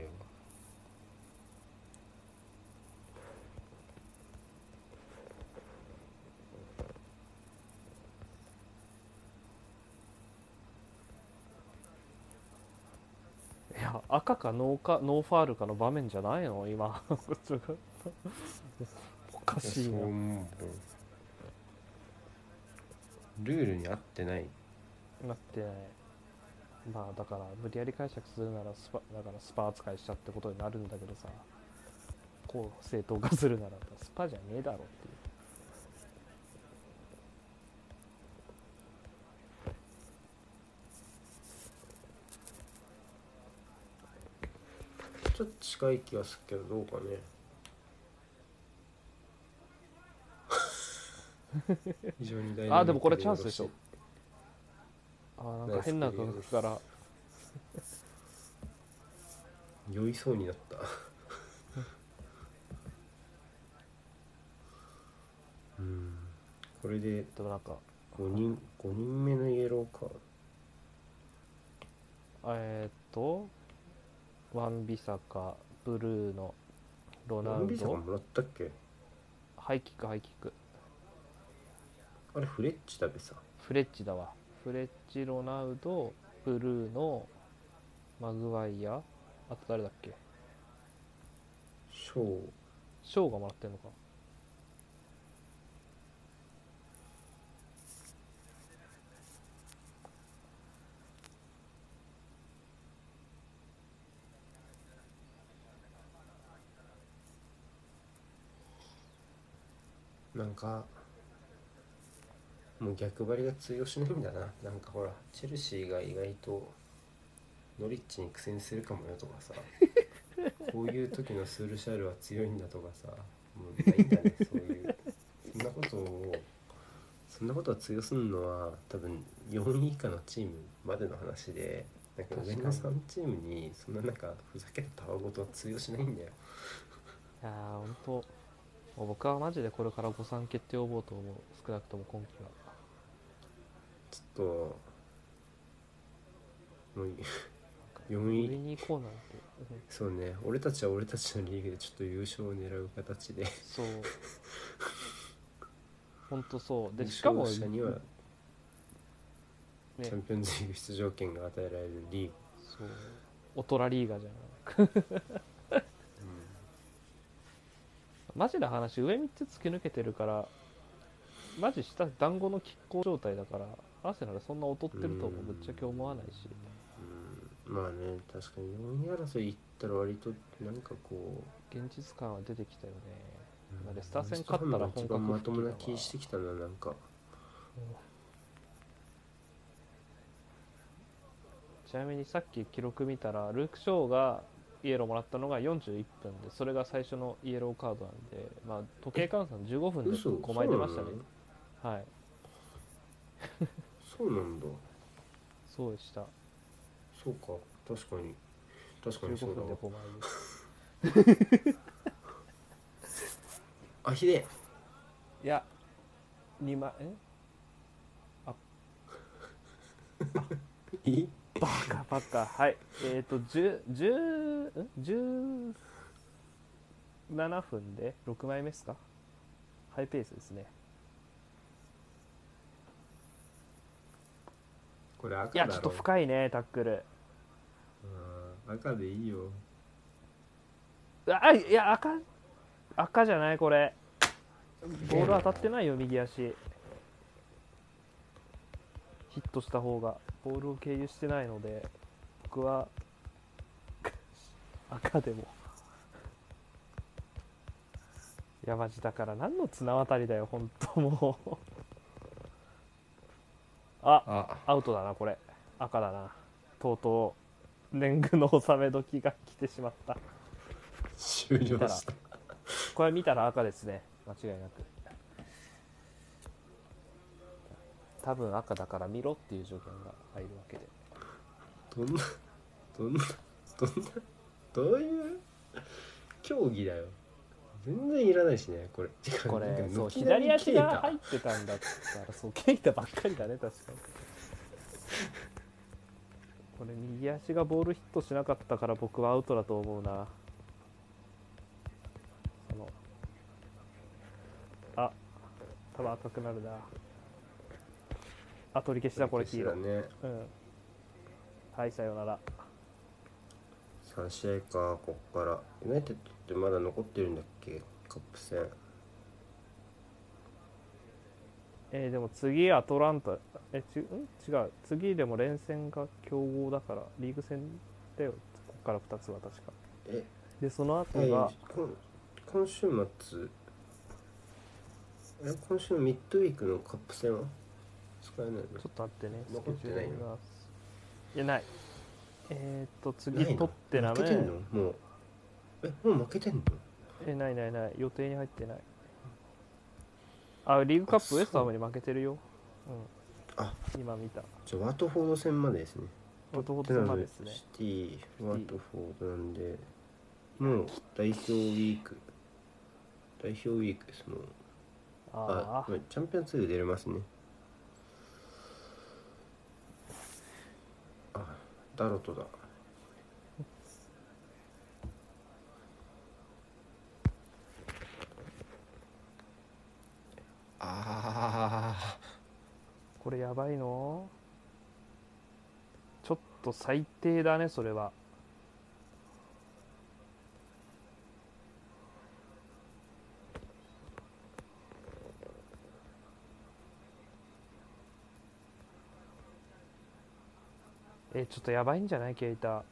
いや赤かノーかノーファールかの場面じゃないの？今。<laughs> おかしいな。ルールに合ってない。なってないまあだから無理やり解釈するならスパだからスパ扱いしたってことになるんだけどさこう正当化するならスパじゃねえだろっていう。ちょっと近い気がするけどどうかね。非常に大事あでもこれチャンスでしょあーなんか変なナイスクリア角度から。酔いそうになった。うん。これででもなんか。5人5人目のイエローカード。えー、っとワンビサカブルーのロナ何ウド。ビザがもらったっけ？ハイキックハイキックあれフレッチだべさ。フレッチだわフレッチ・ロナウド、ブルーノ、マグワイヤ、あと誰だっけ？ショー。ショーがもらってんのか。なんかもう逆張りが通用しないんだな。なんかほらチェルシーが意外とノリッチに苦戦するかもよとかさ。こういう時のスールシャールは強いんだとかさ。もうないんだねそういう。そんなことをそんなことを通用するのは多分4位以下のチームまでの話で。なんか上の3チームにそんななんかふざけたたわごとは通用しないんだよ。いやー本当。僕はマジでこれから誤算決定を呼ぼうと思う。少なくとも今季はちょっともう4上位に行こうなんて、うんそうね。俺たちは俺たちのリーグでちょっと優勝を狙う形で。そう。<laughs> 本当そう。で優しかも勝者にはね。チャンピオンズリーグ出場権が与えられるリーグ、そう。オトラリーガじゃん。マジな話上3つ突き抜けてるからマジ下団子の拮抗状態だからアーセナルそんな劣ってるともぶっちゃけ思わないし。うん。まあね確かに4位争いいったら割となんかこう現実感は出てきたよね。うん。レスター戦勝ったらウエストハムが一番まともな気してきたななんか。ちなみにさっき記録見たらルーク・ショーがイエローもらったのが41分でそれが最初のイエローカードなんで、まあ、時計換算15分で嘘。5枚出ましたね。はいそうなんだ。そうでした。そうか。確かに。確かにそ15うだ分わで5枚あひで。いや2枚え？<laughs> いい？バカバカはい。えっ、ー、と10 10ん17分で6枚目ですか？ハイペースですねこれ赤いやちょっと深いねタックル。うん赤でいいよ。あいや赤赤じゃないこれ。ボール当たってないよ右足。ヒットした方が。ボールを経由してないので僕は <laughs> 赤でも。いやマジだから何の綱渡りだよ本当もうああ。アウトだなこれ。赤だな。とうとう年貢の納め時が来てしまった。終了した。これ見たら赤ですね。間違いなく。多分赤だから見ろっていう条件が入るわけで。どんなどんなどんなどういう？競技だよ全然いらないしねこれ。これそう左足が入ってたんだったらそう <laughs> ケイタばっかりだね確かに。これ右足がボールヒットしなかったから僕はアウトだと思うな。そのあ多分赤くなるな。あ取り消しだこれ黄色だね。うん。はいさようなら。3試合かこっから。ユナイテッドってまだ残ってるんだっけカップ戦。えーでも次アトランタえちん？違う。次でも連戦が強豪だからリーグ戦だよ。ここから2つは確か。え？でその後えが今今週末え今週のミッドウィークのカップ戦は？使えないの？ちょっと待ってね。残ってないの？いやない。えー、っと次取ってな負けてんの？もう。えもう負けてんの？えないないない。予定に入ってない。あリーグカップウエストハムに負けてるよ。うん。あ。今見た。じゃあワトフォード戦までですね。ワトフォード戦までですね。シティワトフォードなんでもう代表ウィーク。代表ウィークですもう。あああチャンピオンズリーグ出れますね。あダロトだこれやばいの？ちょっと最低だねそれは。えちょっとやばいんじゃない？ケイタ。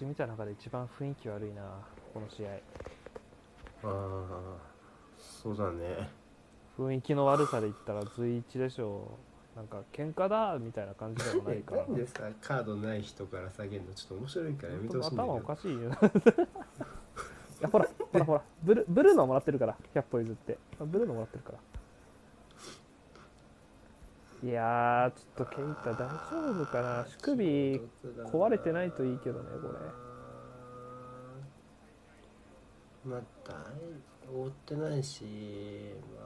私見た中で一番雰囲気悪いなこの試合。ああそうだね。雰囲気の悪さで言ったら随一でしょう。なんか喧嘩だみたいな感じでもないから。なんでさカードない人から下げるの？ちょっと面白いからやめてほしいんだ頭おかしいよ。<laughs> いやほらほらほら。ブルブルーのもらってるから100歩譲って。あブルーのもらってるからいやーちょっとケイタ大丈夫かな。手首壊れてないといいけどねこれ。まあ大覆ってないしま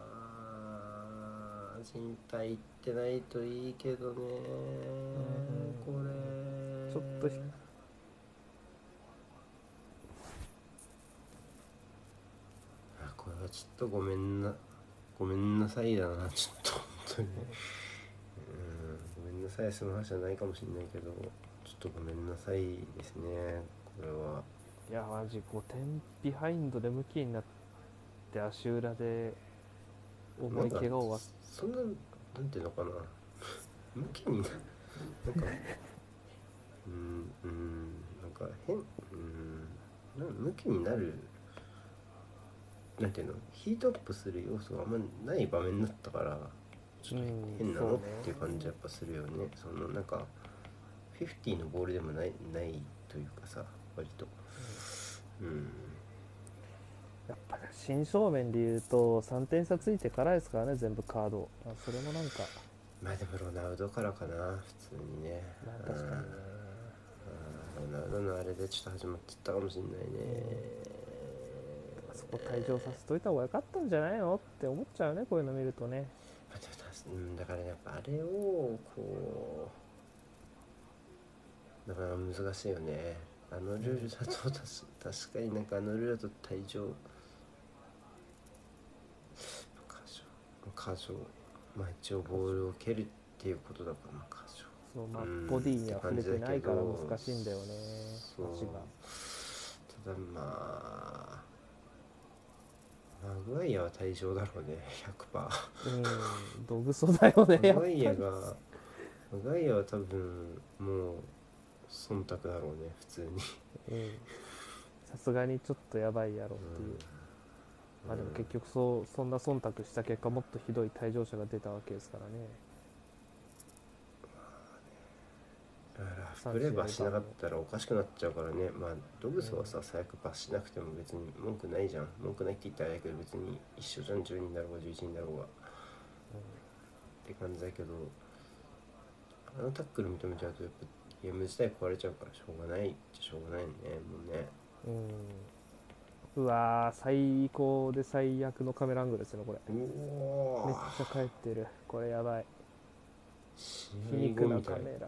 あ心配いってないといいけどねこれ。ちょっとひあこれはちょっとごめんなごめんなさいだなちょっと本当になさい。その話じゃないかもしれないけどちょっとごめんなさいですね。これは。いやマジ5点ビハインドで向きになって足裏で重い怪我を負わそんななんていうのかな。<laughs> 向きにななんかうんうんなんか変うんな向きになるなんていうのヒートアップする要素があんまない場面だったからちょっとうん。変なのっていう感じやっぱするよね。そのなんか50のボールでもないないというかさ割と。うん。やっぱね新正面で言うと3点差ついてからですからね全部カード。あそれもなんか。まあでもロナウドからかな普通にね。まあ確かに。ねうん。ロナウドのあれでちょっと始まっちゃったかもしれないね。そこ退場させといた方がよかったんじゃないのって思っちゃうねこういうの見るとねうんだからやっぱあれをこうだから難しいよね。あのルールだとたし確かになんかあのルールだと退場過剰過剰。まあ一応ボールを蹴るっていうことだからまあ過剰。そうまあうんボディには触れてないから難しいんだよね。足が。ただまあマグワイアは退場だろうね100%うんドグソだよねグワイアがマグワイアは多分もう忖度だろうね普通に。うん。さすがにちょっとやばいやろっていう、まあでも結局そうそんな忖度した結果もっとひどい退場者が出たわけですからねだからプレーバーしなかったらおかしくなっちゃうからね。まあドグソはさ最悪罰しなくても別に文句ないじゃん。文句ないって言ったらあれだけど別に一緒じゃん。10人だろうが11人だろうが。って感じだけどあのタックル認めちゃうとやっぱゲーム自体壊れちゃうからしょうがないっちゃしょうがないね。もうね。うん。うわー最高で最悪のカメラアングルですよねこれ。めっーちゃ帰ってる。これやばい。死皮肉なカメラ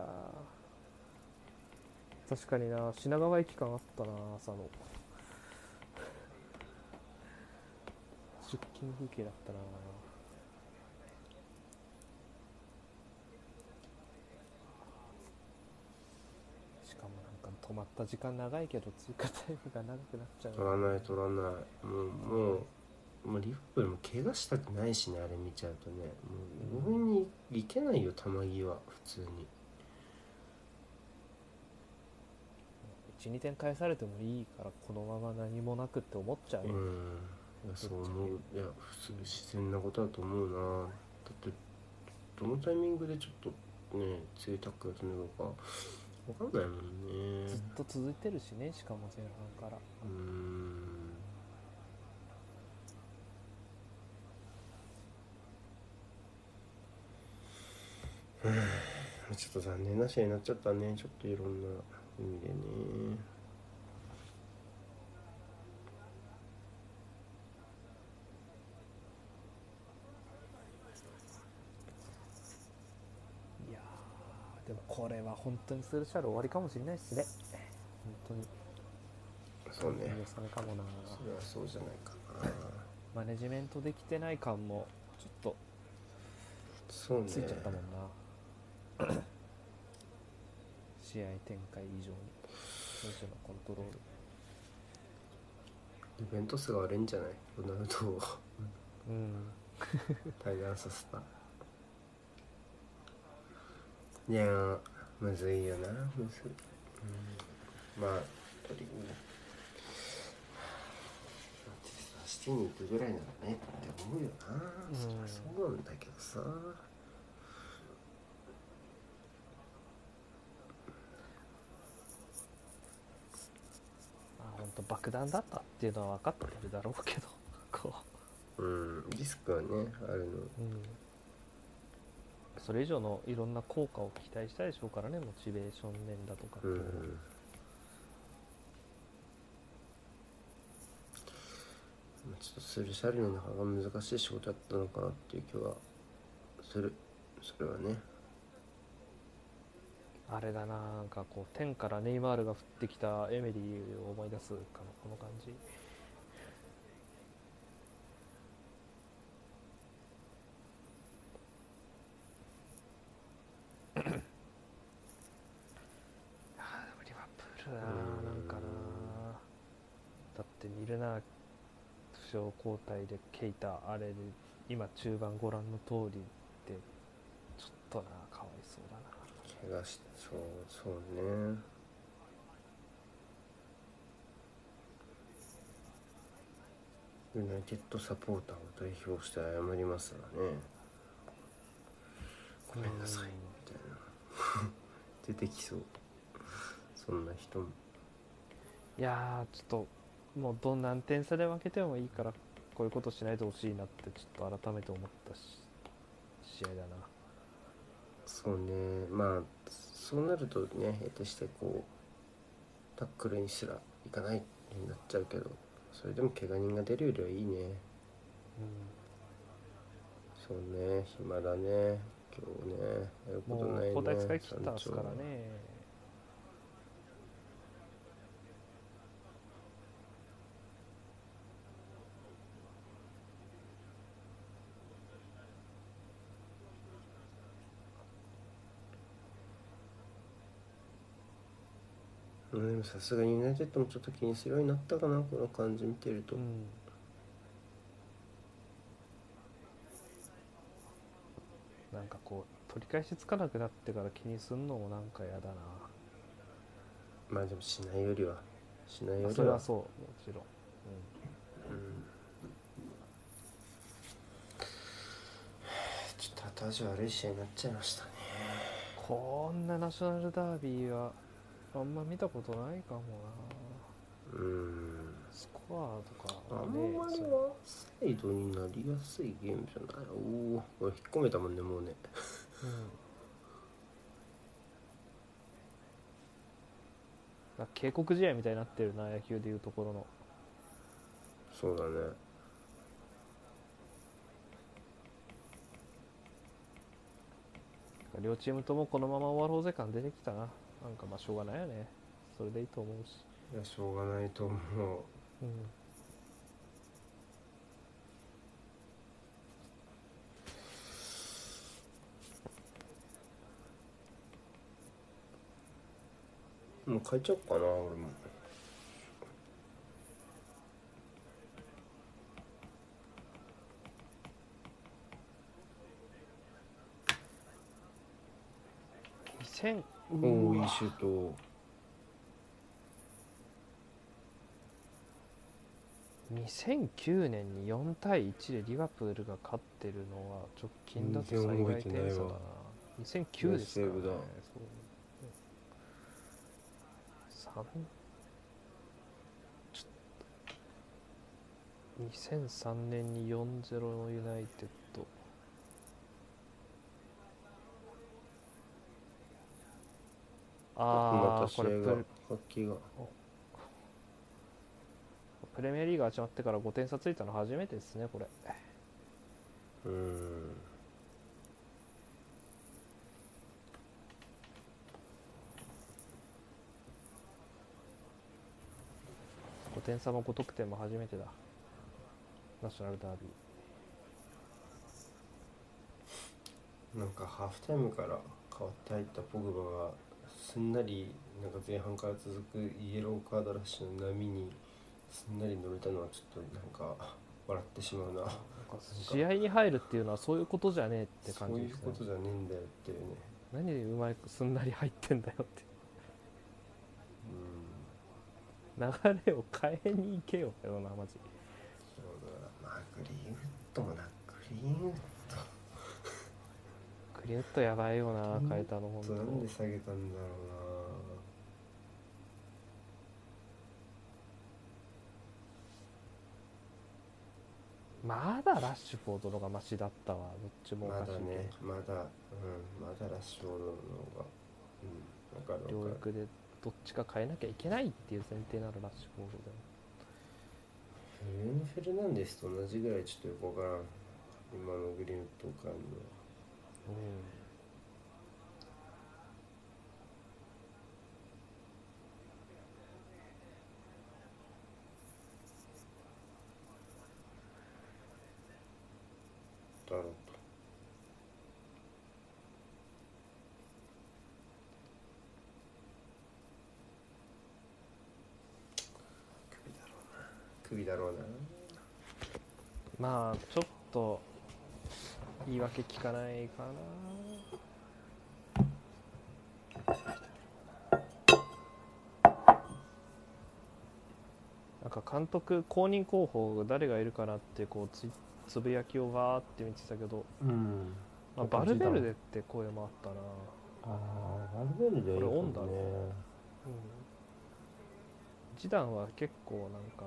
確かにな。品川駅感あったな朝の出勤風景だったな。しかもなんか止まった時間長いけど追加タイムが長くなっちゃう。取らない取らない。もうもうもうリフプルも怪我したくないしねあれ見ちゃうとね。もう強引にいけないよ球際普通に。12点返されてもいいからこのまま何もなくって思っちゃうよ、うん。そう思ういや普通自然なことだと思うな。だってどのタイミングでちょっとね強いタックルが飛んでるのか分かんないもんね。ずっと続いてるしねしかも前半から。うーんうん。<sighs> ちょっと残念な試合になっちゃったねちょっといろんな意味でねいやーでもこれは本当にスルシャル終わりかもしれないですね。本当に。そうね。予算かもなそれはそうじゃないかな。マネジメントできてない感もちょっとそうね。ついちゃったもんな、試合展開以上に選手のコントロール。イベント数が悪いんじゃない？ロナウドを。うん。対談させた。いやーむずいよなむずい、うん。まあぱりねだってさしてに行くぐらいならねって思うよな、うんそりゃそうなんだけどさまあ本当爆弾だったっていうのは分かってるだろうけどこう。んリスクはねあるの。う、うん、それ以上のいろんな効果を期待したでしょうからねモチベーション面だとかって。いうん。まあちょっとスルシャルのなかなか難しい仕事だったのかなっていう気はする。それはねあれだななんかこう天からネイマールが降ってきたエメリーを思い出すかのこの感じ。<coughs> あーでもリバプールだななんかな。だってミルナー負傷交代でケイタあれで今中盤ご覧の通りでちょっとな。怪我してそうそうね。ユナイテッドサポーターを代表して謝りますわね。ごめんなさい。みたいな出てきそう。そんな人も。いやーちょっともうどん何点差で負けてもいいからこういうことしないでほしいなってちょっと改めて思ったし試合だなそうね。まあそうなるとね得てしてこうタックルにすらいかないになっちゃうけどそれでも怪我人が出るよりはいいね。そうね暇だね今日ね。やるもことないねう交代使い切ったんですからねうん。でもさすがにユナイテッドもちょっと気にするようになったかなこの感じ見てると、うん。なんかこう取り返しつかなくなってから気にすんのもなんかやだな。まあでもしないよりは。しないよりは。それはそうもちろん、うん。ちょっと後味悪い試合になっちゃいましたね。こんなナショナルダービーはあんま見たことないかもな。うん。スコアとかあんまりワンサイドになりやすいゲームじゃない。おおこれ引っ込めたもんねもうね。うん。な警告試合みたいになってるな野球でいうところの。そうだね。両チームともこのまま終わろうぜ感出てきたななんかまあしょうがないよね。それでいいと思うし、いやしょうがないと思う。うん、もう変えちゃおうかな俺も。2000おうわおいいシュート2009年に4対1でリバプールが勝ってるのは直近だと最大点差だな。2009ですからねナイスセーブだ。そう3ちょっと2003年に4-0のユナイテッドああこれプレプレミアリーグ始まってから5点差ついたの初めてですねこれ。うん5点差も5得点も初めてだ。ナショナルダービー。なんかハーフタイムから変わって入ったポグバがすんなりなんか前半から続くイエローカードラッシュの波にすんなり乗れたのはちょっとなんか笑ってしまうな。な試合に入るっていうのはそういうことじゃねえって感そういうじですねことじゃねえんだよっていうね。<laughs> 何でうまくすんなり入ってんだよって。流れを変えに行けよよなマジ。そうだまあグリーンウッドもな。グリーンウックリウッドやばいよな変えたのほんドなんでと下げたんだろまだラッシュフォードのがマシだったわ。どっちうなまもおかしいけど。だね。まだ。うん。まだラッシュフォードの方がうん。分かる両分かる。翼でどっちか変えなきゃいけないっていう前提ならラッシュフォードで。フルーノ・フェルナンデスと同じぐらいちょっとよくわからん。今のグリーンウッドを買うの。はだろうと首だろうな。首だろうな。まあちょっと言い訳聞かないかな。なんか監督公認候補誰がいるかなってこうつつぶやきをわーって見てたけど、うん。まあ、バルベルデって声もあったな、ああバルベルデこれオンだろ。ねうん、ジダンは結構なんか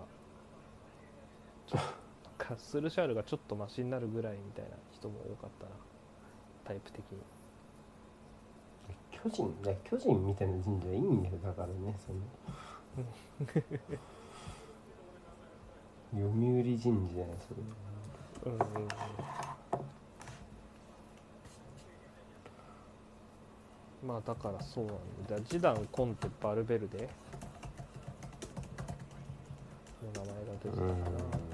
ちょっとかスルシャールがちょっとマシになるぐらいみたいな人も多かったな。タイプ的に。巨人いや巨人みたいな神社いいんだよだからねその。読売神社それ。うんうんうん。まあだからそうなんだ。だジダンコンテバルベルデ？の名前が出てたかな、はい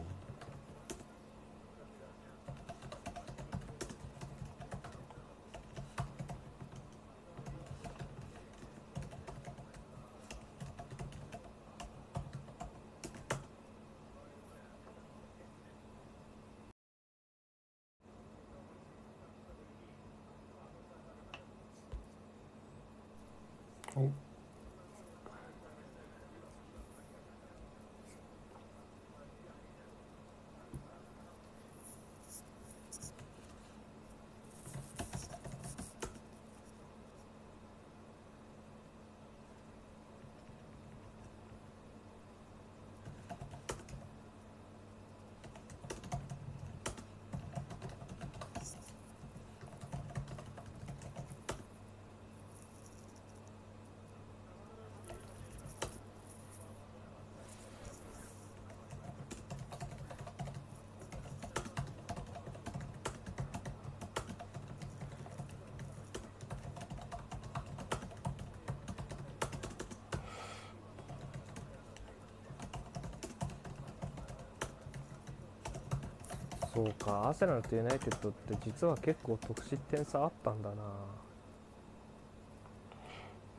そうかアーセナルとユナイテッドって実は結構得失点差あったんだな。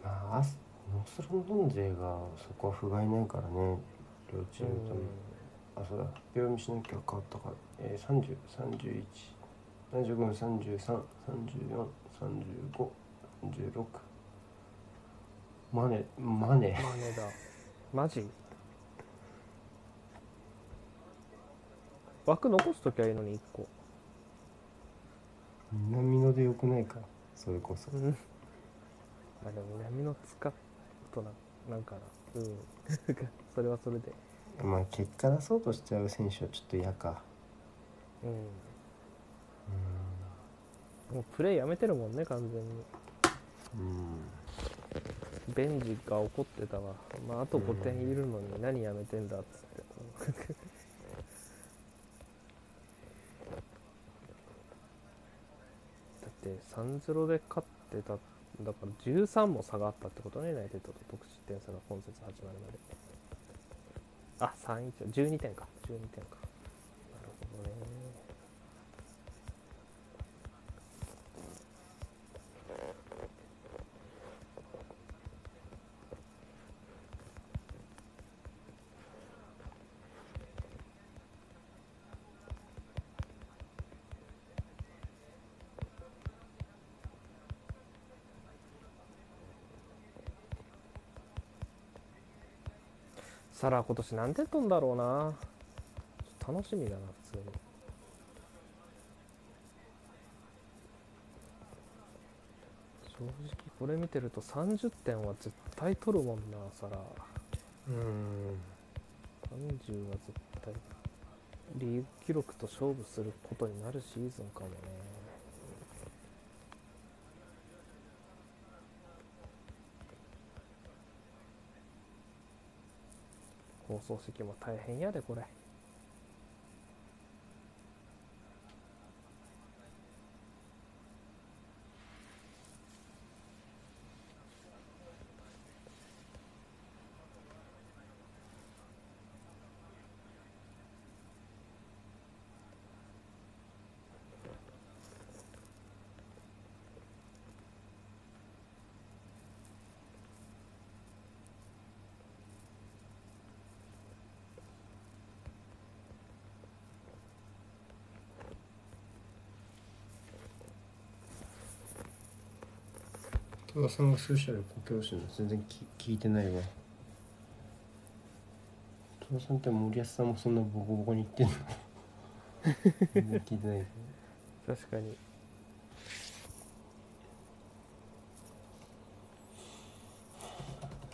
まあノースロンドン勢がそこは不甲斐ないからね。両チームとも、あそうだ。発表見しなきゃ変わったから、えー、30、31、35、33、34、35、36マネマネ。マネだ。マジ？枠残すときはいいのに1個。南野でよくないか？それこそ。うん。まあでも南の使うとななんかな。うん。<laughs> それはそれで。まあ結果出そうとしちゃう選手はちょっと嫌か。うん。うん。もうプレーやめてるもんね完全に。うん。ベンジが怒ってたわ、まあ、あと5点いるのに何やめてんだっつってだって3-0で勝ってただから13も差があったってことねユナイテッドと。得失点差が今節始まるまで。あ3 1 12点か。12点か。なるほどね。サラ今年何点取んだろうな。楽しみだな普通に。正直これ見てると30点は絶対取るもんなサラうん。30は絶対。リーグ記録と勝負することになるシーズンかもね放送席も大変やでこれ。戸田さんがスーシャル公共してるの全然き聞いてないわ。戸田さんって森保さんもそんなボコボコに言ってんの？全然聞いてない。確かに。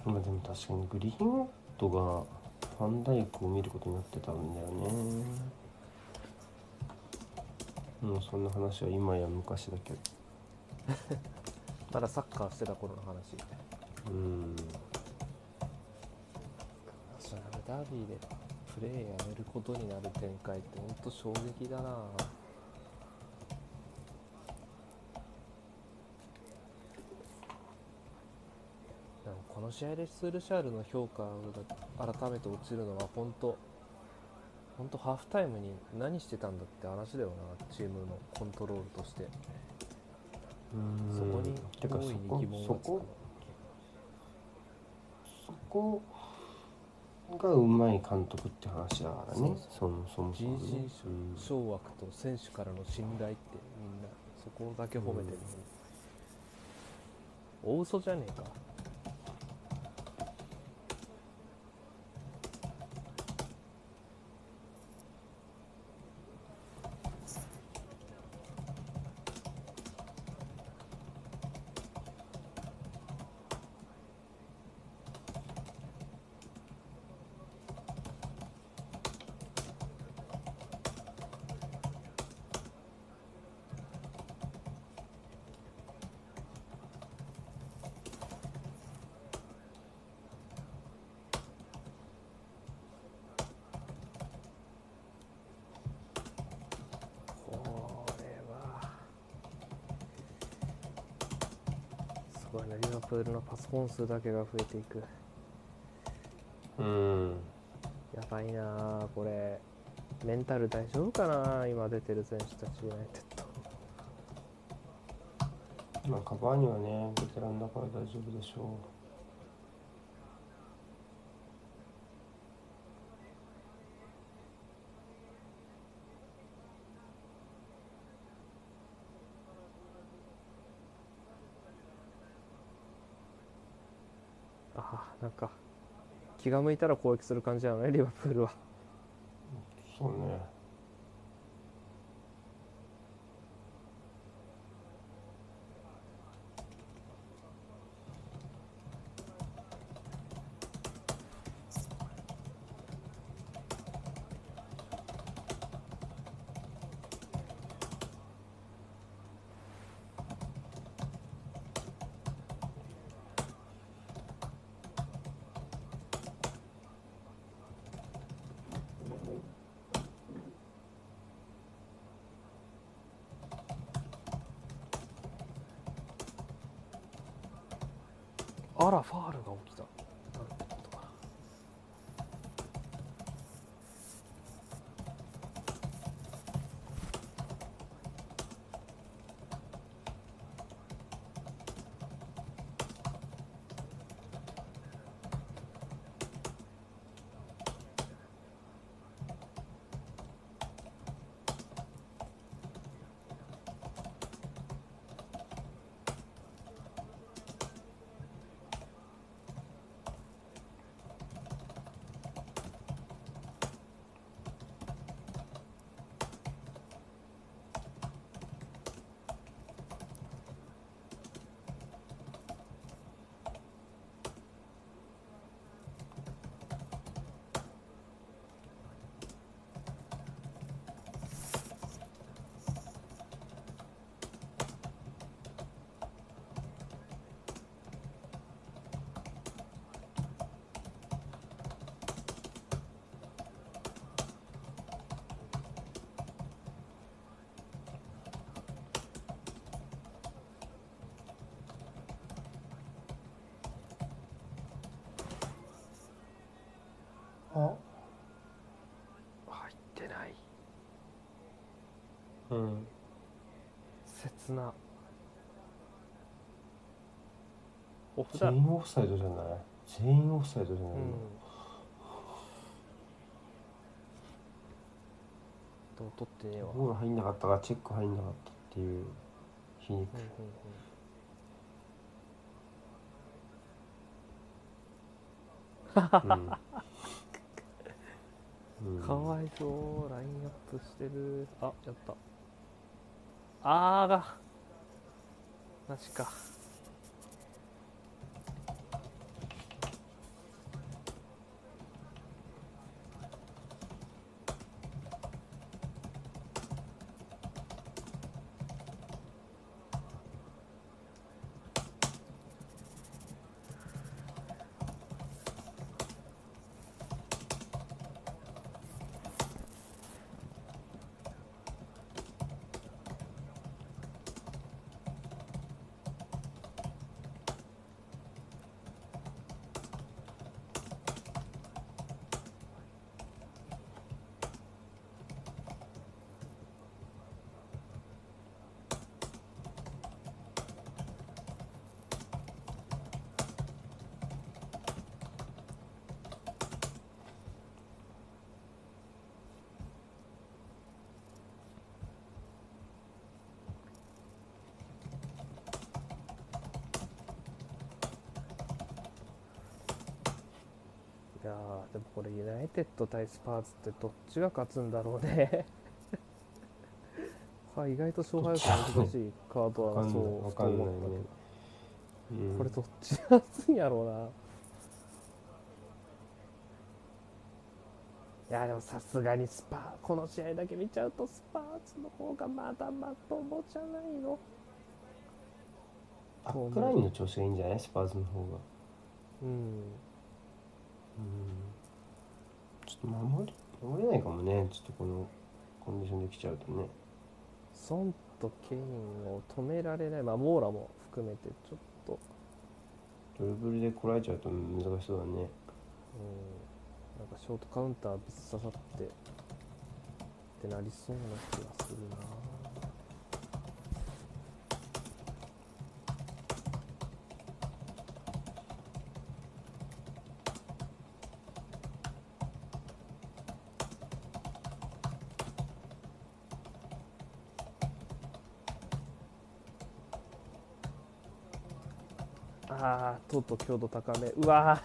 まあでも確かにグリーンウッドがファンダイクを見ることになってたんだよね。もうそんな話は今や昔だけど <laughs> まだサッカーしてた頃の話うん。ナショナルダービーでプレーやめることになる展開ってほんと衝撃だな。この試合でスールシャールの評価が改めて落ちるのは本当本当ハーフタイムに何してたんだって話だよな。チームのコントロールとして。うんそこにてか大いにそこ疑問がつくそこそこがうまい監督って話だからね。そもそもそも。ね人うん心掌握と選手からの信頼ってみんなそこだけ褒めてる大嘘じゃねえかこれはすごいなリバプールのパスコン数だけが増えていく。うん。やばいなあこれ。メンタル大丈夫かな今出てる選手たちユナイテッド。まあカバーにはねベテランだから大丈夫でしょああなんか気が向いたら攻撃する感じなのねリバプールは。全員オフサイドじゃない？全員オフサイドじゃない、うん。取ってねえわ、ール入んなかったからチェック入んなかったっていう皮肉。うん、<laughs> うん、かわいそう。ラインアップしてる。あやった。あーが。なしかユナイテッド対スパーズってどっちが勝つんだろうね。さ <laughs> あ意外と勝敗予想難しいカードはそう思ったけど。うん。これどっちが勝つんやろうな。いやでもさすがにスパーこの試合だけ見ちゃうとスパーズの方がまだまともじゃないの。バックラインの調子がいいんじゃない？スパーズの方が。うん。うん守り守れないかもね。ちょっとこのコンディションできちゃうとね。ソンとケインを止められない、まあ、モーラも含めてちょっと、ドリブルでこらえちゃうと難しそうだね。うん、なんかショートカウンターぶっ刺さって。ってなりそうな気がするなあーと強度高め。うわ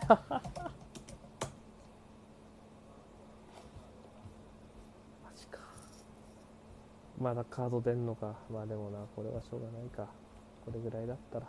まだカード出んのか。まあでもなこれはしょうがないか。これぐらいだったら。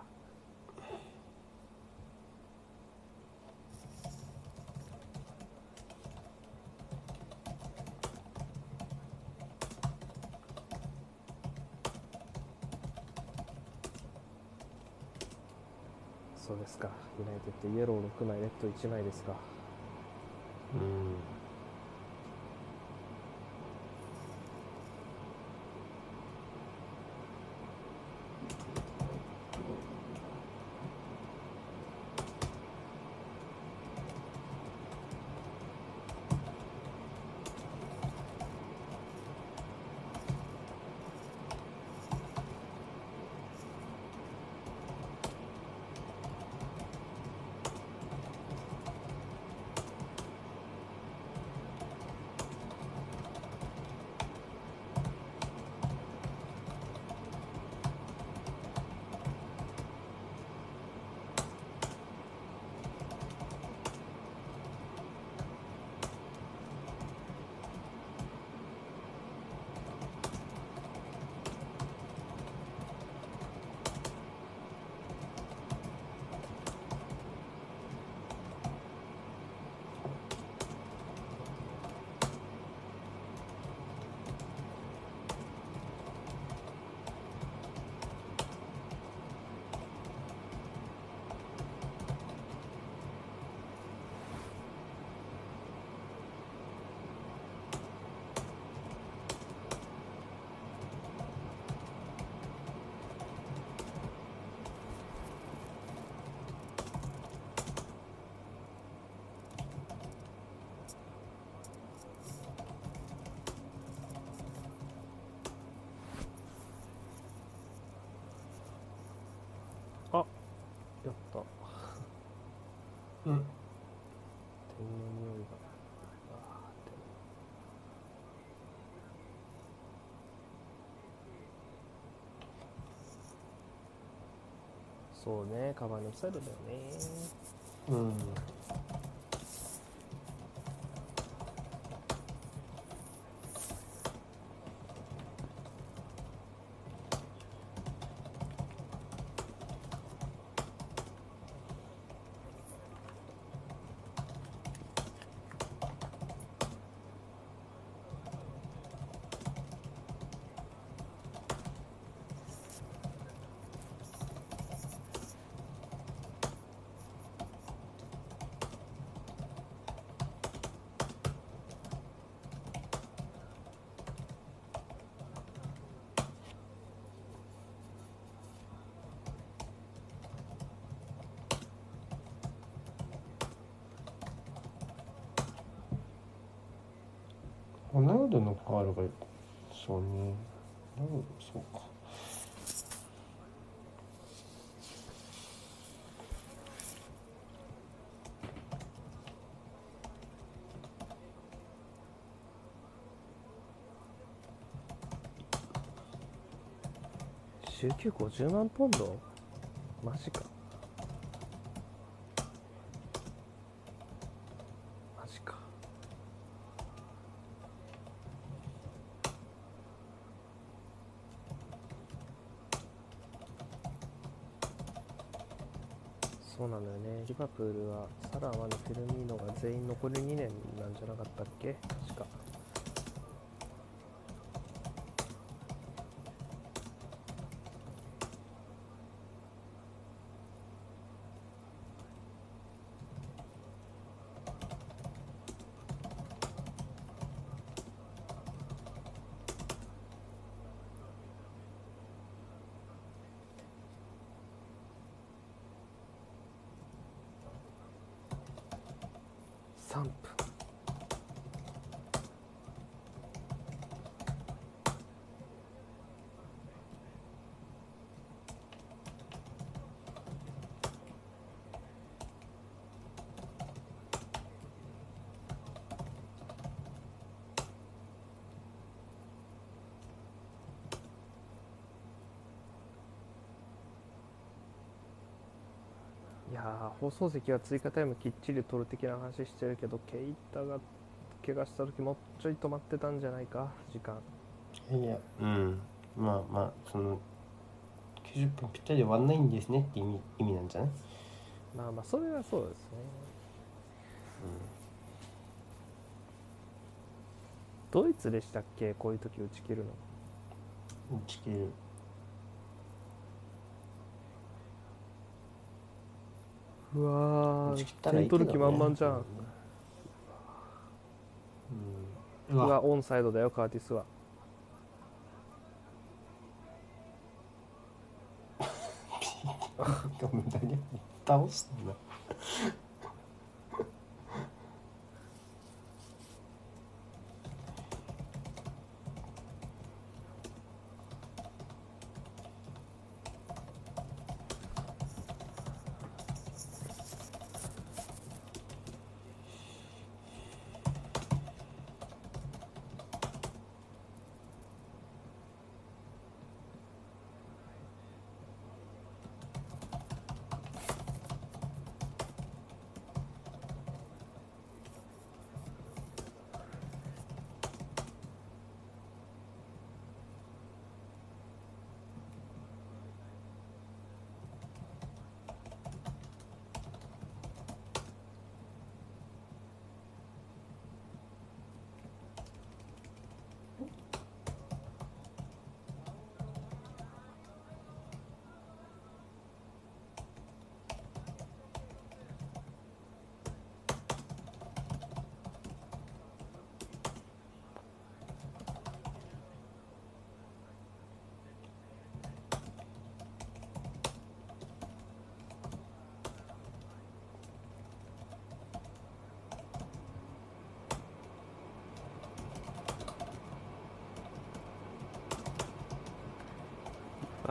そうですか。ユナイテッドイエロー6枚レッド1枚ですか。うん。うん。そうねカバンにオフサイドだよね。うんホナウドのファールがそうねなるそうか。週休50万ポンド？マジかマジかそうなんだよねリバプールはサラーマネフェルミーノが全員残り2年なんじゃなかったっけ？確か3分いやー放送席は追加タイムきっちり取る的な話してるけどケイタが怪我した時もうちょい止まってたんじゃないか時間。いやうん。まあまあその90分ぴったりで終わんないんですねって意味意味なんじゃない？まあまあそれはそうですね。ドイツでしたっけ？こういう時打ち切るの。打ち切るうわー。取る気満々じゃん、うん。うわ。オンサイドだよカーティスは。<laughs> 倒したんだ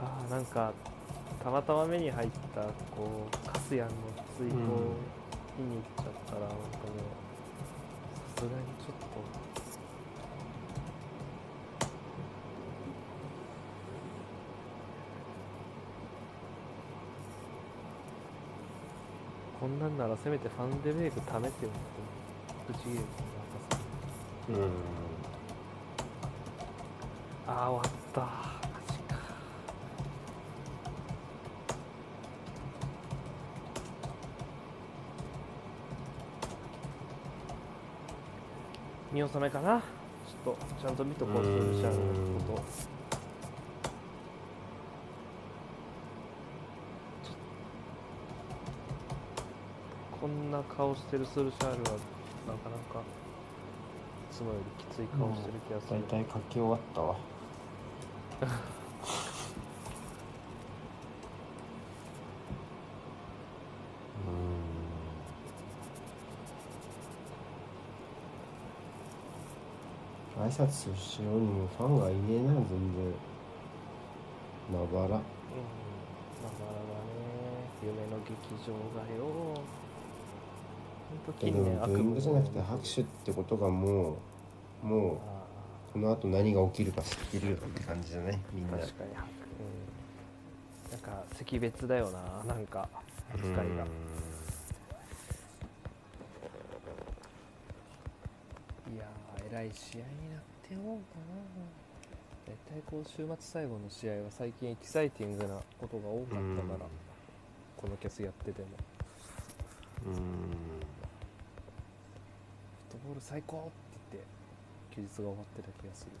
あーなんかたまたま目に入ったこうカスヤンのツイートを見に行っちゃったらなんかもうさすがに。ちょっとこんなんならせめてファンデベイク貯めてよってぶち切れるなんかさ。うん。ああ終わったマジか見納めかな。ちょっとちゃんと見とこうとルシャンのことこんな顔してるスルシャールはなかなかいつもよりきつい顔してる気がする。大体書き終わったわ <laughs> うん挨拶しようにもファンがいねえな全然。まばら。うん、だからだね、夢の劇場がよ。本当で近年もブーイングじゃなくて拍手ってことがもうもうあこの後何が起きるか知ってるよって感じだねみんな。ー確かに、うん、なんか惜別だよな、なんか扱いが。いやー、えらい試合になっておうかな。大体こう週末最後の試合は最近エキサイティングなことが多かったから、このキャスやってても。うんフットボール最高って言って休日が終わってた気がする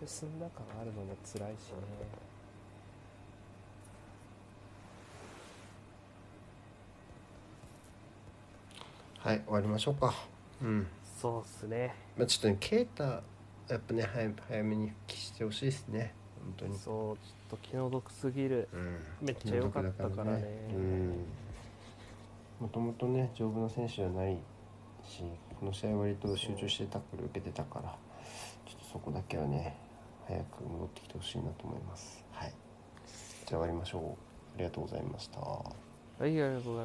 で済んだ感あるのも辛いしね。はい終わりましょうか。うん。そうっすね。まあちょっとねケイタやっぱね早早めに復帰してほしいですね。本当に。そうちょっと気の毒すぎる。うん。めっちゃ良かったからね。うん。もともとね丈夫な選手じゃないしこの試合割と集中してタックル受けてたからちょっとそこだけはね早く戻ってきてほしいなと思います。はい。じゃあ終わりましょう。ありがとうございました。はいありがとうございます